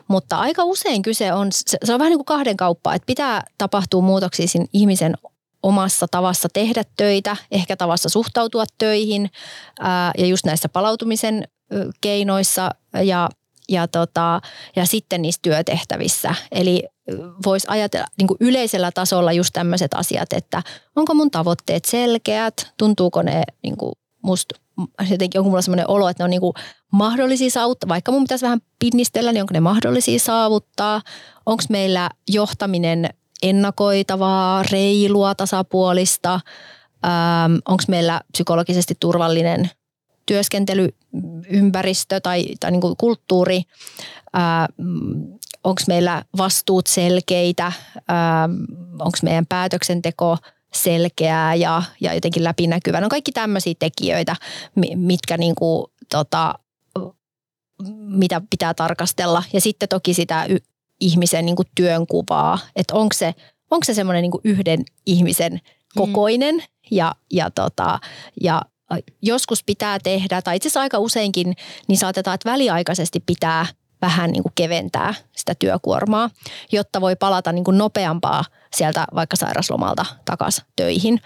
Mutta aika usein kyse on, se on vähän niin kuin kahden kauppaa, että pitää tapahtua muutoksia siinä ihmisen omassa tavassa tehdä töitä, ehkä tavassa suhtautua töihin ää, ja just näissä palautumisen keinoissa ja, ja, tota, ja sitten niissä työtehtävissä. Eli voisi ajatella niin kuin yleisellä tasolla just tämmöiset asiat, että onko mun tavoitteet selkeät, tuntuuko ne niin kuin musta jotenkin onko mulla sellainen olo, että ne on niin kuin mahdollisia saavuttaa, vaikka mun pitäisi vähän pinnistellä, niin onko ne mahdollisia saavuttaa, onko meillä johtaminen ennakoitavaa, reilua, tasapuolista, ähm, onko meillä psykologisesti turvallinen työskentelyympäristö tai, tai niin kuin kulttuuri, ähm, onko meillä vastuut selkeitä, ähm, onko meidän päätöksenteko – selkeää ja, ja jotenkin läpinäkyvää. No kaikki tämmöisiä tekijöitä, mitkä niin kuin, tota, mitä pitää tarkastella. Ja sitten toki sitä y- ihmisen niin kuin työnkuvaa, että onko se, onko se semmoinen niin yhden ihmisen kokoinen mm. ja, ja, tota, ja joskus pitää tehdä, tai itse asiassa aika useinkin, niin saatetaan, että väliaikaisesti pitää – vähän niin kuin keventää sitä työkuormaa, jotta voi palata niin kuin nopeampaa sieltä vaikka sairaslomalta takaisin töihin.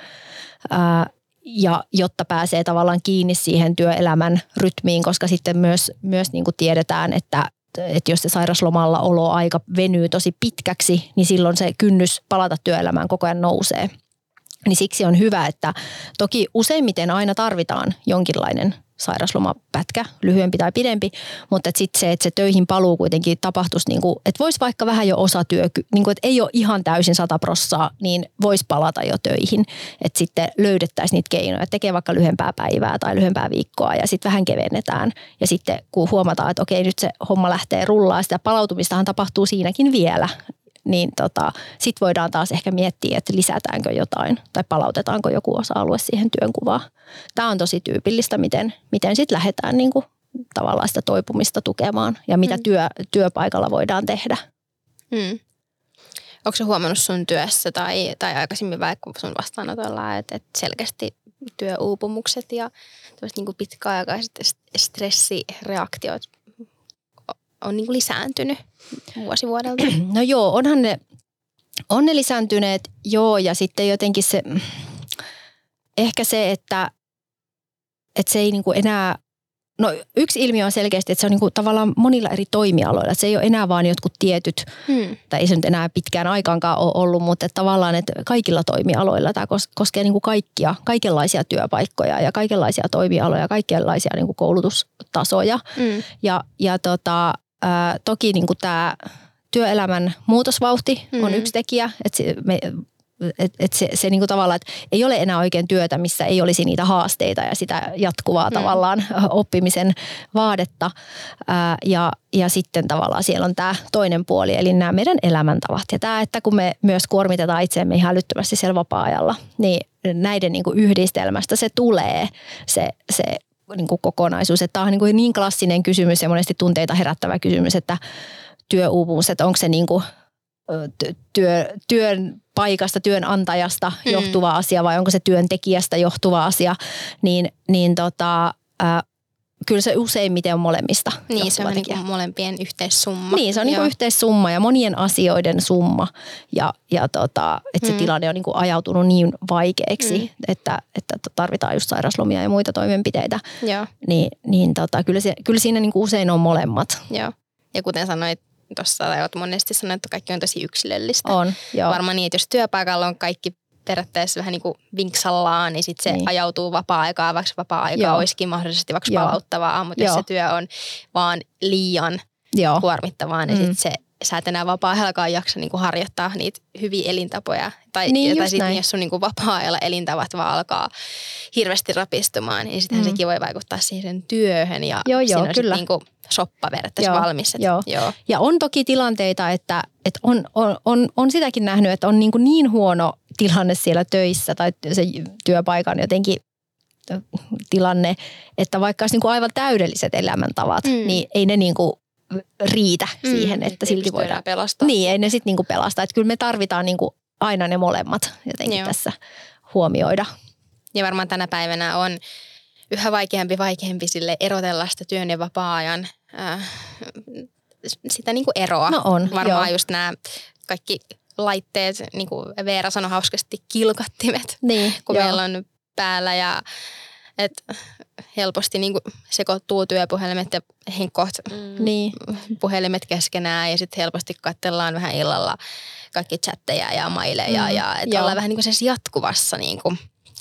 Ää, ja jotta pääsee tavallaan kiinni siihen työelämän rytmiin, koska sitten myös, myös niin kuin tiedetään, että, että jos se sairaslomalla olo aika venyy tosi pitkäksi, niin silloin se kynnys palata työelämään koko ajan nousee. Niin siksi on hyvä, että toki useimmiten aina tarvitaan jonkinlainen sairaslomapätkä, lyhyempi tai pidempi, mutta sitten se, että se töihin paluu kuitenkin tapahtuisi, niin kuin, että voisi vaikka vähän jo osatyö, niin kuin, että ei ole ihan täysin sata prossaa, niin voisi palata jo töihin, että sitten löydettäisiin niitä keinoja, tekee vaikka lyhyempää päivää tai lyhyempää viikkoa ja sitten vähän kevennetään. Ja sitten kun huomataan, että okei nyt se homma lähtee rullaa, sitä palautumistahan tapahtuu siinäkin vielä, niin tota, sitten voidaan taas ehkä miettiä, että lisätäänkö jotain tai palautetaanko joku osa-alue siihen työnkuvaan. Tämä on tosi tyypillistä, miten, miten sitten lähdetään niin kuin tavallaan sitä toipumista tukemaan ja mitä mm. työ, työpaikalla voidaan tehdä. Mm. Onko se huomannut sun työssä tai, tai aikaisemmin vaikka sun vastaanotolla, että, että selkeästi työuupumukset ja niin kuin pitkäaikaiset stressireaktiot on niin kuin lisääntynyt vuosi vuodelta? No joo, onhan ne, on ne lisääntyneet, joo, ja sitten jotenkin se, ehkä se, että, että se ei niin kuin enää No yksi ilmiö on selkeästi, että se on niin kuin tavallaan monilla eri toimialoilla. Että se ei ole enää vaan jotkut tietyt, hmm. tai ei se nyt enää pitkään aikaankaan ole ollut, mutta että tavallaan että kaikilla toimialoilla tämä koskee niin kuin kaikkia, kaikenlaisia työpaikkoja ja kaikenlaisia toimialoja, kaikenlaisia niin kuin koulutustasoja. Hmm. Ja, ja tota, Ää, toki niin kuin tämä työelämän muutosvauhti on mm. yksi tekijä, että se, me, et, et se, se niin kuin tavallaan, että ei ole enää oikein työtä, missä ei olisi niitä haasteita ja sitä jatkuvaa mm. tavallaan oppimisen vaadetta. Ää, ja, ja sitten tavallaan siellä on tämä toinen puoli, eli nämä meidän elämäntavat. Ja tämä, että kun me myös kuormitetaan itseämme ihan älyttömästi siellä vapaa-ajalla, niin näiden niin kuin yhdistelmästä se tulee se, se niin kuin kokonaisuus. Että tämä on niin, kuin niin klassinen kysymys ja monesti tunteita herättävä kysymys, että työuupumus, että onko se niin kuin työ, työn paikasta, työnantajasta mm. johtuva asia vai onko se työntekijästä johtuva asia, niin, niin tota, kyllä se useimmiten on molemmista. Niin, se on niin kuin molempien yhteissumma. Niin, se on niin kuin yhteissumma ja monien asioiden summa. Ja, ja tota, että se mm. tilanne on niin kuin ajautunut niin vaikeaksi, mm. että, että tarvitaan just sairaslomia ja muita toimenpiteitä. Joo. Niin, niin tota, kyllä, se, kyllä siinä niin kuin usein on molemmat. Joo. Ja kuten sanoit tuossa, olet monesti sanonut, että kaikki on tosi yksilöllistä. On, joo. Varmaan niin, että jos työpaikalla on kaikki periaatteessa vähän niin kuin vinksallaan, niin sitten se niin. ajautuu vapaa-aikaan, vaikka vapaa-aika olisikin mahdollisesti vaikka Joo. palauttavaa, mutta Joo. jos se työ on vaan liian Joo. kuormittavaa, niin mm. sitten se sä et enää vapaa-ajallakaan jaksa niin kuin harjoittaa niitä hyviä elintapoja. Tai, Niin, tai sitten jos sun niin kuin vapaa-ajalla elintavat vaan alkaa hirveästi rapistumaan, niin sittenhän Mm. sekin voi vaikuttaa siihen työhön. Ja Joo, joo, siinä on kyllä. niin kuin soppa Joo, valmis. Et, joo. joo. Ja on toki tilanteita, että, että on, on, on, on sitäkin nähnyt, että on niin, kuin niin huono tilanne siellä töissä tai se työpaikan jotenkin tilanne, että vaikka olisi niin kuin aivan täydelliset elämäntavat, mm. niin ei ne niin kuin riitä Mm. siihen, että silti voidaan. pelastaa. Niin, ei ne sitten niin kuin pelasta. Että kyllä me tarvitaan niin kuin aina ne molemmat jotenkin Joo. tässä huomioida. Ja varmaan tänä päivänä on yhä vaikeampi vaikeampi sille erotella sitä työn ja vapaa-ajan äh, sitä niin kuin eroa. No on, Varmaan joo. just nämä kaikki laitteet, niin kuin Veera sanoi hauskasti, kilkattimet, Niin, kun joo. meillä on päällä ja et helposti niin kuin sekoittuu työpuhelimet ja henkkoht Mm. Niin, puhelimet keskenään ja sitten helposti katsellaan vähän illalla kaikki chatteja ja maileja Mm, ja että joo. ollaan vähän niin kuin jatkuvassa niin kuin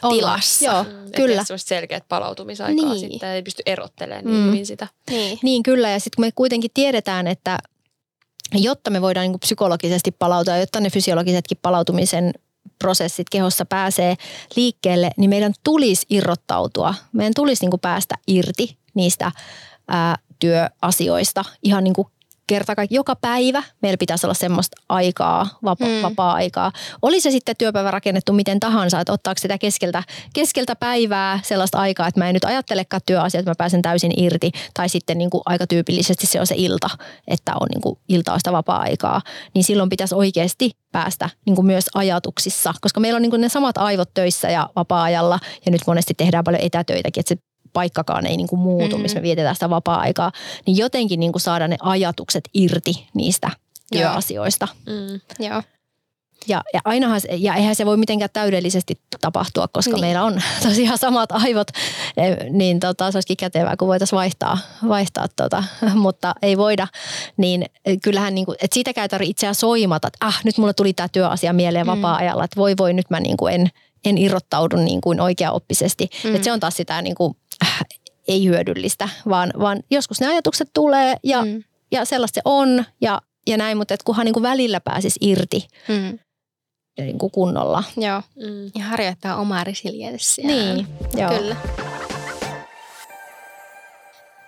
tilassa. Joo, Mm, et kyllä. semmoista selkeät palautumisaikaa Niin. sitten. Ei pysty erottelemaan niin Mm. hyvin sitä. Niin. Niin kyllä, ja sitten kun me kuitenkin tiedetään, että jotta me voidaan niin psykologisesti palautua, ja jotta ne fysiologisetkin palautumisen prosessit kehossa pääsee liikkeelle, niin meidän tulisi irrottautua. Meidän tulisi niin kuin päästä irti niistä ää, työasioista ihan niin kuin kerta kaikki, joka päivä meillä pitäisi olla semmoista aikaa, vapa- Mm. mm. vapaa-aikaa. Oli se sitten työpäivä rakennettu miten tahansa, että ottaako sitä keskeltä, keskeltä päivää sellaista aikaa, että mä en nyt ajattelekaan työasiat, että mä pääsen täysin irti. Tai sitten niin kuin aika tyypillisesti se on se ilta, että on niin kuin iltaa sitä vapaa-aikaa. Niin silloin pitäisi oikeasti päästä niin kuin myös ajatuksissa, koska meillä on niin kuin ne samat aivot töissä ja vapaa-ajalla. Ja nyt monesti tehdään paljon etätöitäkin, että se paikkakaan ei niin kuin muutu, Mm-hmm. missä me vietetään sitä vapaa-aikaa, niin jotenkin niin kuin saada ne ajatukset irti niistä Joo. työasioista. Mm. Joo. Ja, ja ainahan, ja eihän se voi mitenkään täydellisesti tapahtua, koska Niin. meillä on tosiaan samat aivot, eh, niin tota, se olisikin kätevää, kun voitaisiin vaihtaa, vaihtaa tota, mutta ei voida. Niin kyllähän, niin kuin, että siitäkään ei tarvitse itseään soimata, että ah, nyt mulle tuli tämä työasia mieleen Mm. vapaa-ajalla, että voi voi, nyt mä niin kuin en, en irrottaudu niin kuin oikeaoppisesti. Mm. Että se on taas sitä niin kuin, ei hyödyllistä, vaan, vaan joskus ne ajatukset tulee ja, Mm. mm. ja sellaista se on ja, ja näin, mutta et kunhan niin kuin välillä pääsisi irti Mm. niin kuin kunnolla. Joo. Mm. Ja harjoittaa omaa resilienssiä. Niin, joo. Kyllä.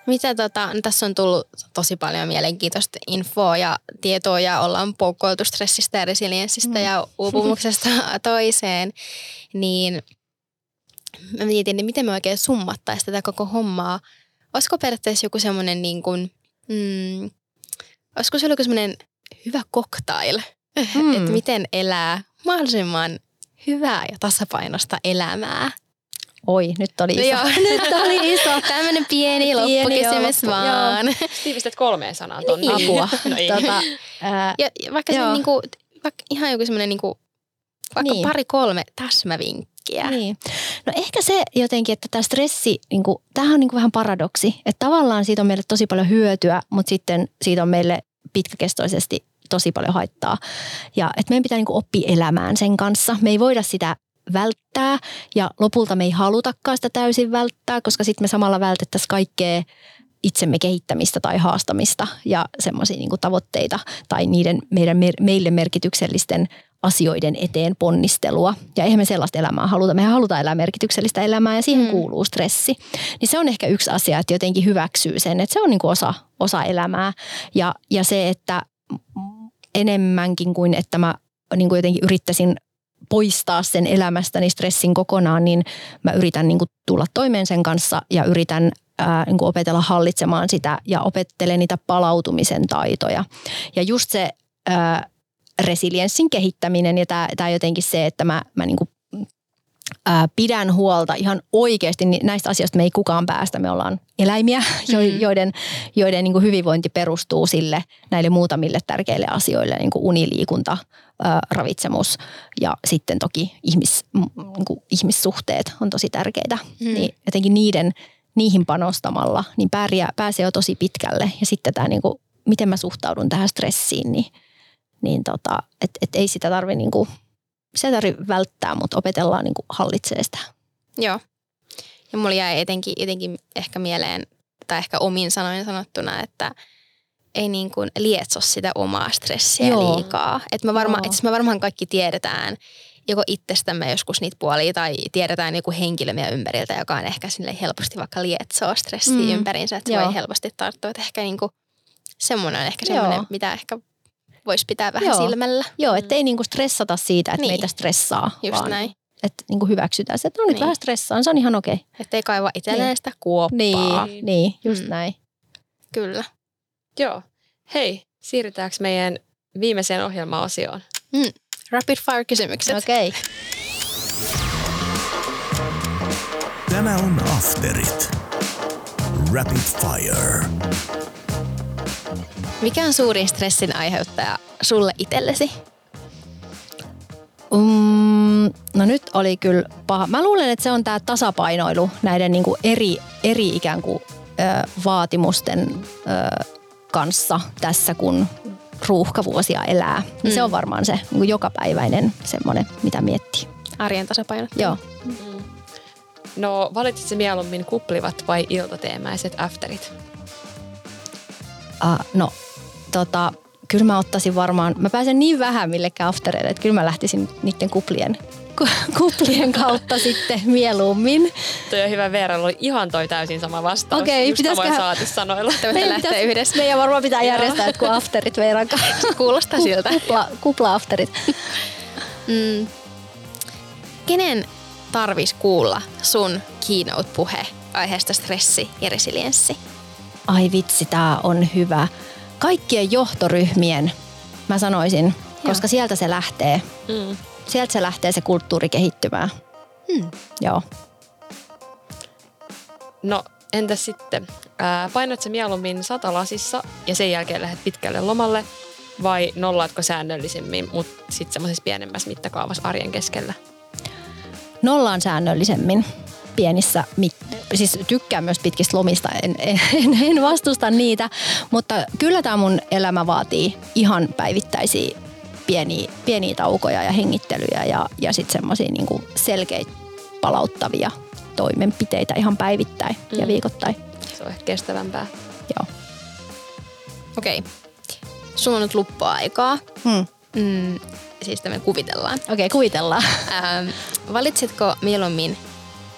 Mitä tota, no tässä on tullut tosi paljon mielenkiintoista infoa ja tietoa ja ollaan poukkoiltu stressistä ja resilienssistä Mm. ja uupumuksesta toiseen, niin mä mietin, että miten me oikein summattaisiin tätä koko hommaa. Olisiko periaatteessa joku semmoinen niin kuin, mm, olisiko se joku semmoinen hyvä cocktail, Mm. että miten elää mahdollisimman hyvää ja tasapainosta elämää. Oi, nyt oli iso. Joo. nyt oli iso. Tämmöinen pieni, Pieni, loppukysymys joo, vaan. Tiivistät kolmeen sanaan ton. Niin. Apua. No tota, ää, Ja, ja vaikka, se Joo. niinku, vaikka ihan joku semmoinen niinku, vaikka Niin. pari kolme täsmävinkkiä. Niin. No ehkä se jotenkin, että tämä stressi, niin kuin, tämähän on niin kuin vähän paradoksi. Että tavallaan siitä on meille tosi paljon hyötyä, mutta sitten siitä on meille pitkäkestoisesti tosi paljon haittaa. Ja että meidän pitää niin kuin oppia elämään sen kanssa. Me ei voida sitä välttää ja lopulta me ei halutakaan sitä täysin välttää, koska sitten me samalla vältettäisiin kaikkea itsemme kehittämistä tai haastamista ja semmoisia niin tavoitteita tai niiden meidän, meille merkityksellisten asioiden eteen ponnistelua. Ja eihän me sellaista elämää haluta. Mehän halutaan elää merkityksellistä elämää ja siihen Mm. kuuluu stressi. Niin se on ehkä yksi asia, että jotenkin hyväksyy sen, että se on niin kuin osa, osa elämää. Ja, ja se, että enemmänkin kuin että mä niin kuin jotenkin yrittäisin poistaa sen elämästäni stressin kokonaan, niin mä yritän niin kuin tulla toimeen sen kanssa ja yritän ää, niin kuin opetella hallitsemaan sitä ja opettelen niitä palautumisen taitoja. Ja just se ää, resilienssin kehittäminen ja tämä, tämä jotenkin se, että mä, mä niin kuin, ää, pidän huolta ihan oikeasti niin näistä asioista me ei kukaan päästä. Me ollaan eläimiä, jo, Mm. joiden, joiden niin kuin hyvinvointi perustuu sille näille muutamille tärkeille asioille, niin kuin uniliikunta, ää, ravitsemus ja sitten toki ihmis, niin kuin ihmissuhteet on tosi tärkeitä. Mm. Niin jotenkin niiden, niihin panostamalla niin pärjää, pääsee jo tosi pitkälle. Ja sitten tämä, niin kuin, miten mä suhtaudun tähän stressiin, niin, niin tota, et, et ei sitä tarvi niin kuin, se tarvi välttää, mutta opetellaan niin kuin hallitsee sitä. Joo. Ja mulla jäi etenkin, etenkin ehkä mieleen, tai ehkä omin sanoin sanottuna, että ei niin kuin lietso sitä omaa stressiä Joo. liikaa. Et me, varma, Joo. et me varmaan kaikki tiedetään joko itsestämme joskus niitä puolia tai tiedetään joku henkilö meidän ympäriltä, joka on ehkä sille helposti vaikka lietsoo stressiä Mm. ympärinsä, että se Joo. voi helposti tarttua. Että ehkä niin kuin, semmoinen on ehkä Joo. semmoinen, mitä ehkä voisi pitää vähän Joo. silmällä. Joo, ettei niinku stressata siitä, että Niin. meitä stressaa, Just vaan näin. että niinku hyväksytään se, että no nyt Niin. vähän stressaan, se on ihan okei. Että ei kaiva itselleen Niin. sitä kuoppaa. Niin, niin, just Mm. näin. Kyllä. Joo. Hei, siirrytäänkö meidän viimeiseen ohjelmaosioon? Rapid fire kysymykset. Okei. Tämä on Afterit. Rapid Fire. Mikä on suurin stressin aiheuttaja sulle itsellesi? Mm, no nyt oli kyllä paha. Mä luulen, että se on tämä tasapainoilu näiden niinku eri, eri ikään kuin ö, vaatimusten ö, kanssa tässä, kun ruuhkavuosia elää. Niin Se Mm. on varmaan se niinku jokapäiväinen semmoinen, mitä miettii. Arjen tasapaino. Joo. No, valitsitko mieluummin kuplivat vai iltateemäiset afterit? Uh, no, tota, kyllä mä ottaisin varmaan, mä pääsen niin vähän millekään aftereille, että kyllä mä lähtisin niiden kuplien, ku- kuplien kautta sitten mieluummin. Toi on hyvä Veera, oli ihan toi täysin sama vastaus. Okei, Just samoin pitäisiköhän- saatesanoilla. Te voitte lähteä yhdessä. Meidän varmaan pitää järjestää jotkut afterit Veiran kanssa. Kuulostaa siltä. Kupla, kupla-afterit. Mm. Kenen tarvis kuulla sun keynote-puhe aiheesta stressi ja resilienssi? Ai vitsi, tää on hyvä. Kaikkien johtoryhmien, mä sanoisin, koska sieltä se lähtee. Mm. Sieltä se lähtee se kulttuuri kehittymään. Hmm. Joo. No, entäs sitten? Ää, painat sä mieluummin satalasissa ja sen jälkeen lähdet pitkälle lomalle vai nollaatko säännöllisemmin, mutta sitten semmoisessa pienemmässä mittakaavassa arjen keskellä? Nollaan säännöllisemmin pienissä, siis tykkään myös pitkistä lomista, en, en, en, vastusta niitä, mutta kyllä tämä mun elämä vaatii ihan päivittäisiä pieniä, pieniä taukoja ja hengittelyjä ja, ja sitten semmoisia niinku selkeitä palauttavia toimenpiteitä ihan päivittäin mm. ja viikoittain. Se on ehkä kestävämpää. Joo. Okei. Sulla on nyt luppuaikaa. Hmm. Mm, siis tämä kuvitellaan. Okei, okay, kuvitellaan. Ähm, valitsitko mieluummin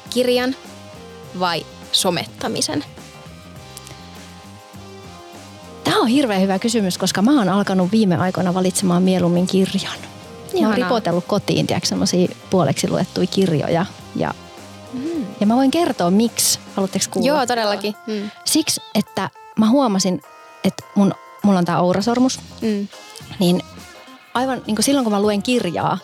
kirjan vai somettamisen? Tämä on hirveän hyvä kysymys, koska mä oon alkanut viime aikoina valitsemaan mieluummin kirjan. Mä oon ripotellut kotiin, tiedätkö, puoleksi luettuja kirjoja. Ja, mm. ja mä voin kertoa, miksi. Haluatteko kuulla? Joo, todellakin. Mm. Siksi, että mä huomasin, että mun, mulla on tää ourasormus, Mm. niin aivan niin kuin silloin, kun mä luen kirjaa,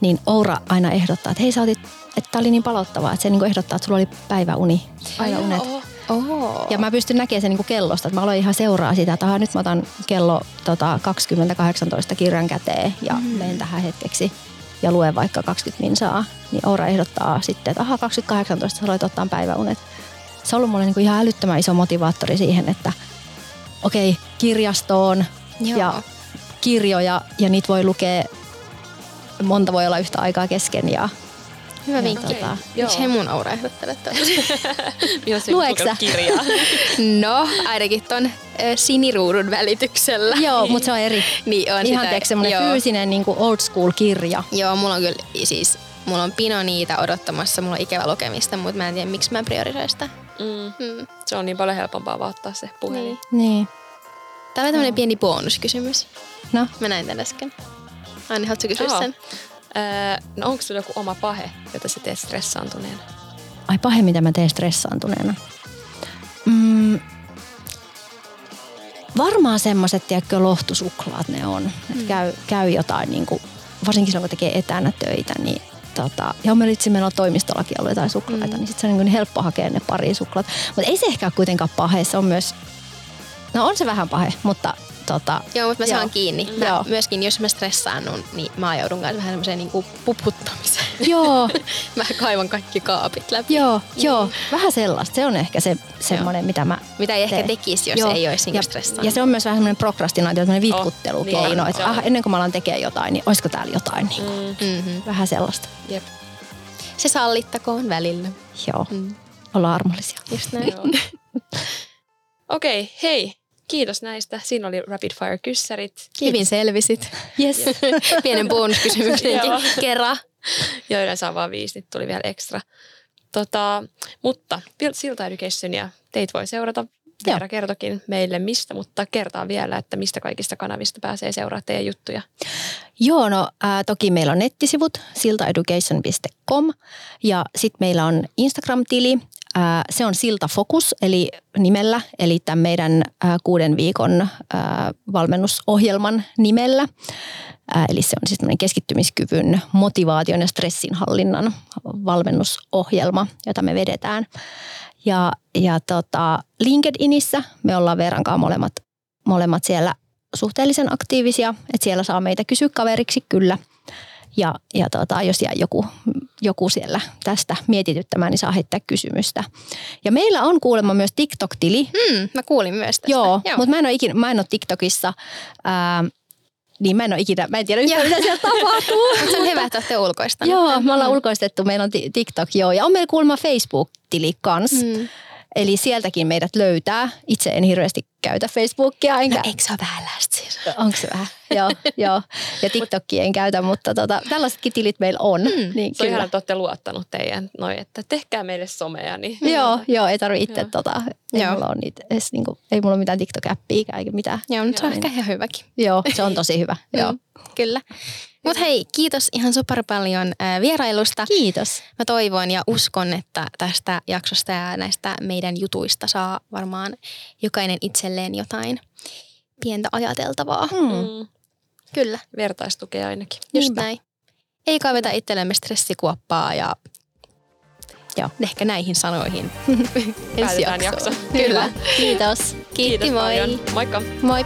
niin Oura aina ehdottaa, että hei sä otit, että tää oli niin palauttavaa, että se niin kuin ehdottaa, että sulla oli päiväuni, päiväunet. Oho. Ja mä pystyn näkemään sen niin kuin kellosta, että mä aloin ihan seuraa sitä, että aha, nyt mä otan kello tota, 2018 kirjan käteen ja mm. menen tähän hetkeksi ja luen vaikka 20 minsaa. Niin Oura ehdottaa sitten, että aha, 2018 sä aloit ottaa päiväunet. Se on ollut mulle niin kuin ihan älyttömän iso motivaattori siihen, että okei, kirjastoon Joo. ja kirjoja ja niitä voi lukea, monta voi olla yhtä aikaa kesken ja Hyvä vinkki. tota, Miksi he mun aura ehdottelet Lueksä? kirjaa. No, ainakin ton siniruudun välityksellä. Joo, mutta se on eri. niin on Ihan sitä. semmoinen joo. fyysinen niin kuin old school kirja. Joo, mulla on kyllä siis, mulla on pino niitä odottamassa, mulla on ikävä lukemista, mutta mä en tiedä, miksi mä priorisoin sitä. Mm. Hmm. Se on niin paljon helpompaa vaan ottaa se puhelin. Niin. Niin. Täällä on tämmönen pieni bonuskysymys. No, Mä näin tän äsken. Anni, haluatko kysyä Joo. sen? Öö, no onko sulla joku oma pahe, jota sä teet stressaantuneena? ai pahe, mitä mä teen stressaantuneena. Mm, varmaan semmoiset, tiedätkö, lohtusuklaat ne on. Mm. käy, käy jotain, niin kuin, varsinkin silloin kun tekee etänä töitä, niin Tota, ja meillä itse meillä on toimistollakin ollut jotain suklaita, mm. niin sitten se on niin kuin helppo hakea ne pari suklaat. Mutta ei se ehkä ole kuitenkaan pahe, se on myös, no on se vähän pahe, mutta tota, Joo, mutta mä Joo. saan kiinni. Mä Joo. myöskin, jos mä stressaannun, niin mä joudun kanssa vähän semmoiseen niinku puputtamiseen. joo, mä kaivan kaikki kaapit läpi. joo, joo, vähän sellaista. Se on ehkä se semmoinen, mitä mä Mitä ei ehkä teen. tekisi, jos Joo. ei olisi niinku stressaannut. ja se on myös vähän semmoinen prokrastinaatio, semmoinen Oh, vitkuttelukeino, niin, että ah, ennen kuin mä alan tekemään jotain, niin olisiko täällä jotain. Niin kuin, Mm. mm-hmm. Vähän sellaista. Jep. Se sallittakoon välillä. Joo, Mm. ollaan armollisia. Just näin. Joo. Okei, hei. Kiitos näistä. Siinä oli rapid fire kyssärit. Hyvin selvisit. Yes. Pienen bonuskysymyksenkin kerran. Ja yleensä on vaan viisi, nyt tuli vielä ekstra. Tota, mutta Silta Educationia teitä voi seurata. Veera kertokin meille mistä, mutta kertaa vielä, että mistä kaikista kanavista pääsee seuraamaan teidän juttuja. Joo, no ää, toki meillä on nettisivut siltaeducation.com ja sitten meillä on Instagram-tili. Ää, se on Silta Focus eli nimellä, eli tämän meidän ää, kuuden viikon ää, valmennusohjelman nimellä. Ää, eli se on siis tämmöinen keskittymiskyvyn, motivaation ja stressinhallinnan valmennusohjelma, jota me vedetään. Ja, ja tota, LinkedInissä me ollaan Veeran kanssa molemmat, molemmat siellä suhteellisen aktiivisia, että siellä saa meitä kysyä kaveriksi kyllä. Ja, ja tota, jos jää joku, joku siellä tästä mietityttämään, niin saa heittää kysymystä. Ja meillä on kuulemma myös TikTok-tili. Hmm, mä kuulin myös tästä. Joo, Joo. mutta mä en ole ikinä, mä en ole TikTokissa. Ää, niin mä en ole ikinä, mä en tiedä yhtään, mitä siellä tapahtuu. Mutta se on hyvä, että olette ulkoistaneet. Joo, me ollaan ulkoistettu, meillä on ti- TikTok joo. Ja on meillä kuulemma Facebook-tili kans. Hmm. Eli sieltäkin meidät löytää. Itse en hirveästi käytä Facebookia, enkä... No, eikö se ole vähän siis? Onko se vähän? joo, joo. Ja TikTokia en käytä, mutta tota, tällaisetkin tilit meillä on. Mm, niin Se on kyllä. ihan, että olette luottanut teidän, noi, että tehkää meille somea. Niin Joo, joo, ei tarvi itse Joo. tota, ei Joo. mulla ole niitä, edes, niinku, ei mulla ole mitään TikTok-appia eikä mitään. Joo, mutta se on Joo. ehkä ihan hyväkin. Joo, se on tosi hyvä. joo. Mm, Kyllä. Mutta hei, kiitos ihan super paljon vierailusta. Kiitos. Mä toivon ja uskon, että tästä jaksosta ja näistä meidän jutuista saa varmaan jokainen itselleen jotain pientä ajateltavaa. Mm. Mm, Kyllä, vertaistukea ainakin. just Niinpä. näin. Ei kaiveta itsellemme stressikuoppaa ja Joo. ehkä näihin sanoihin. ensi Päätetään jaksoon. jakso. Kyllä. Kiitos. Kiitti, Kiitos moi. paljon. Moikka. Moi.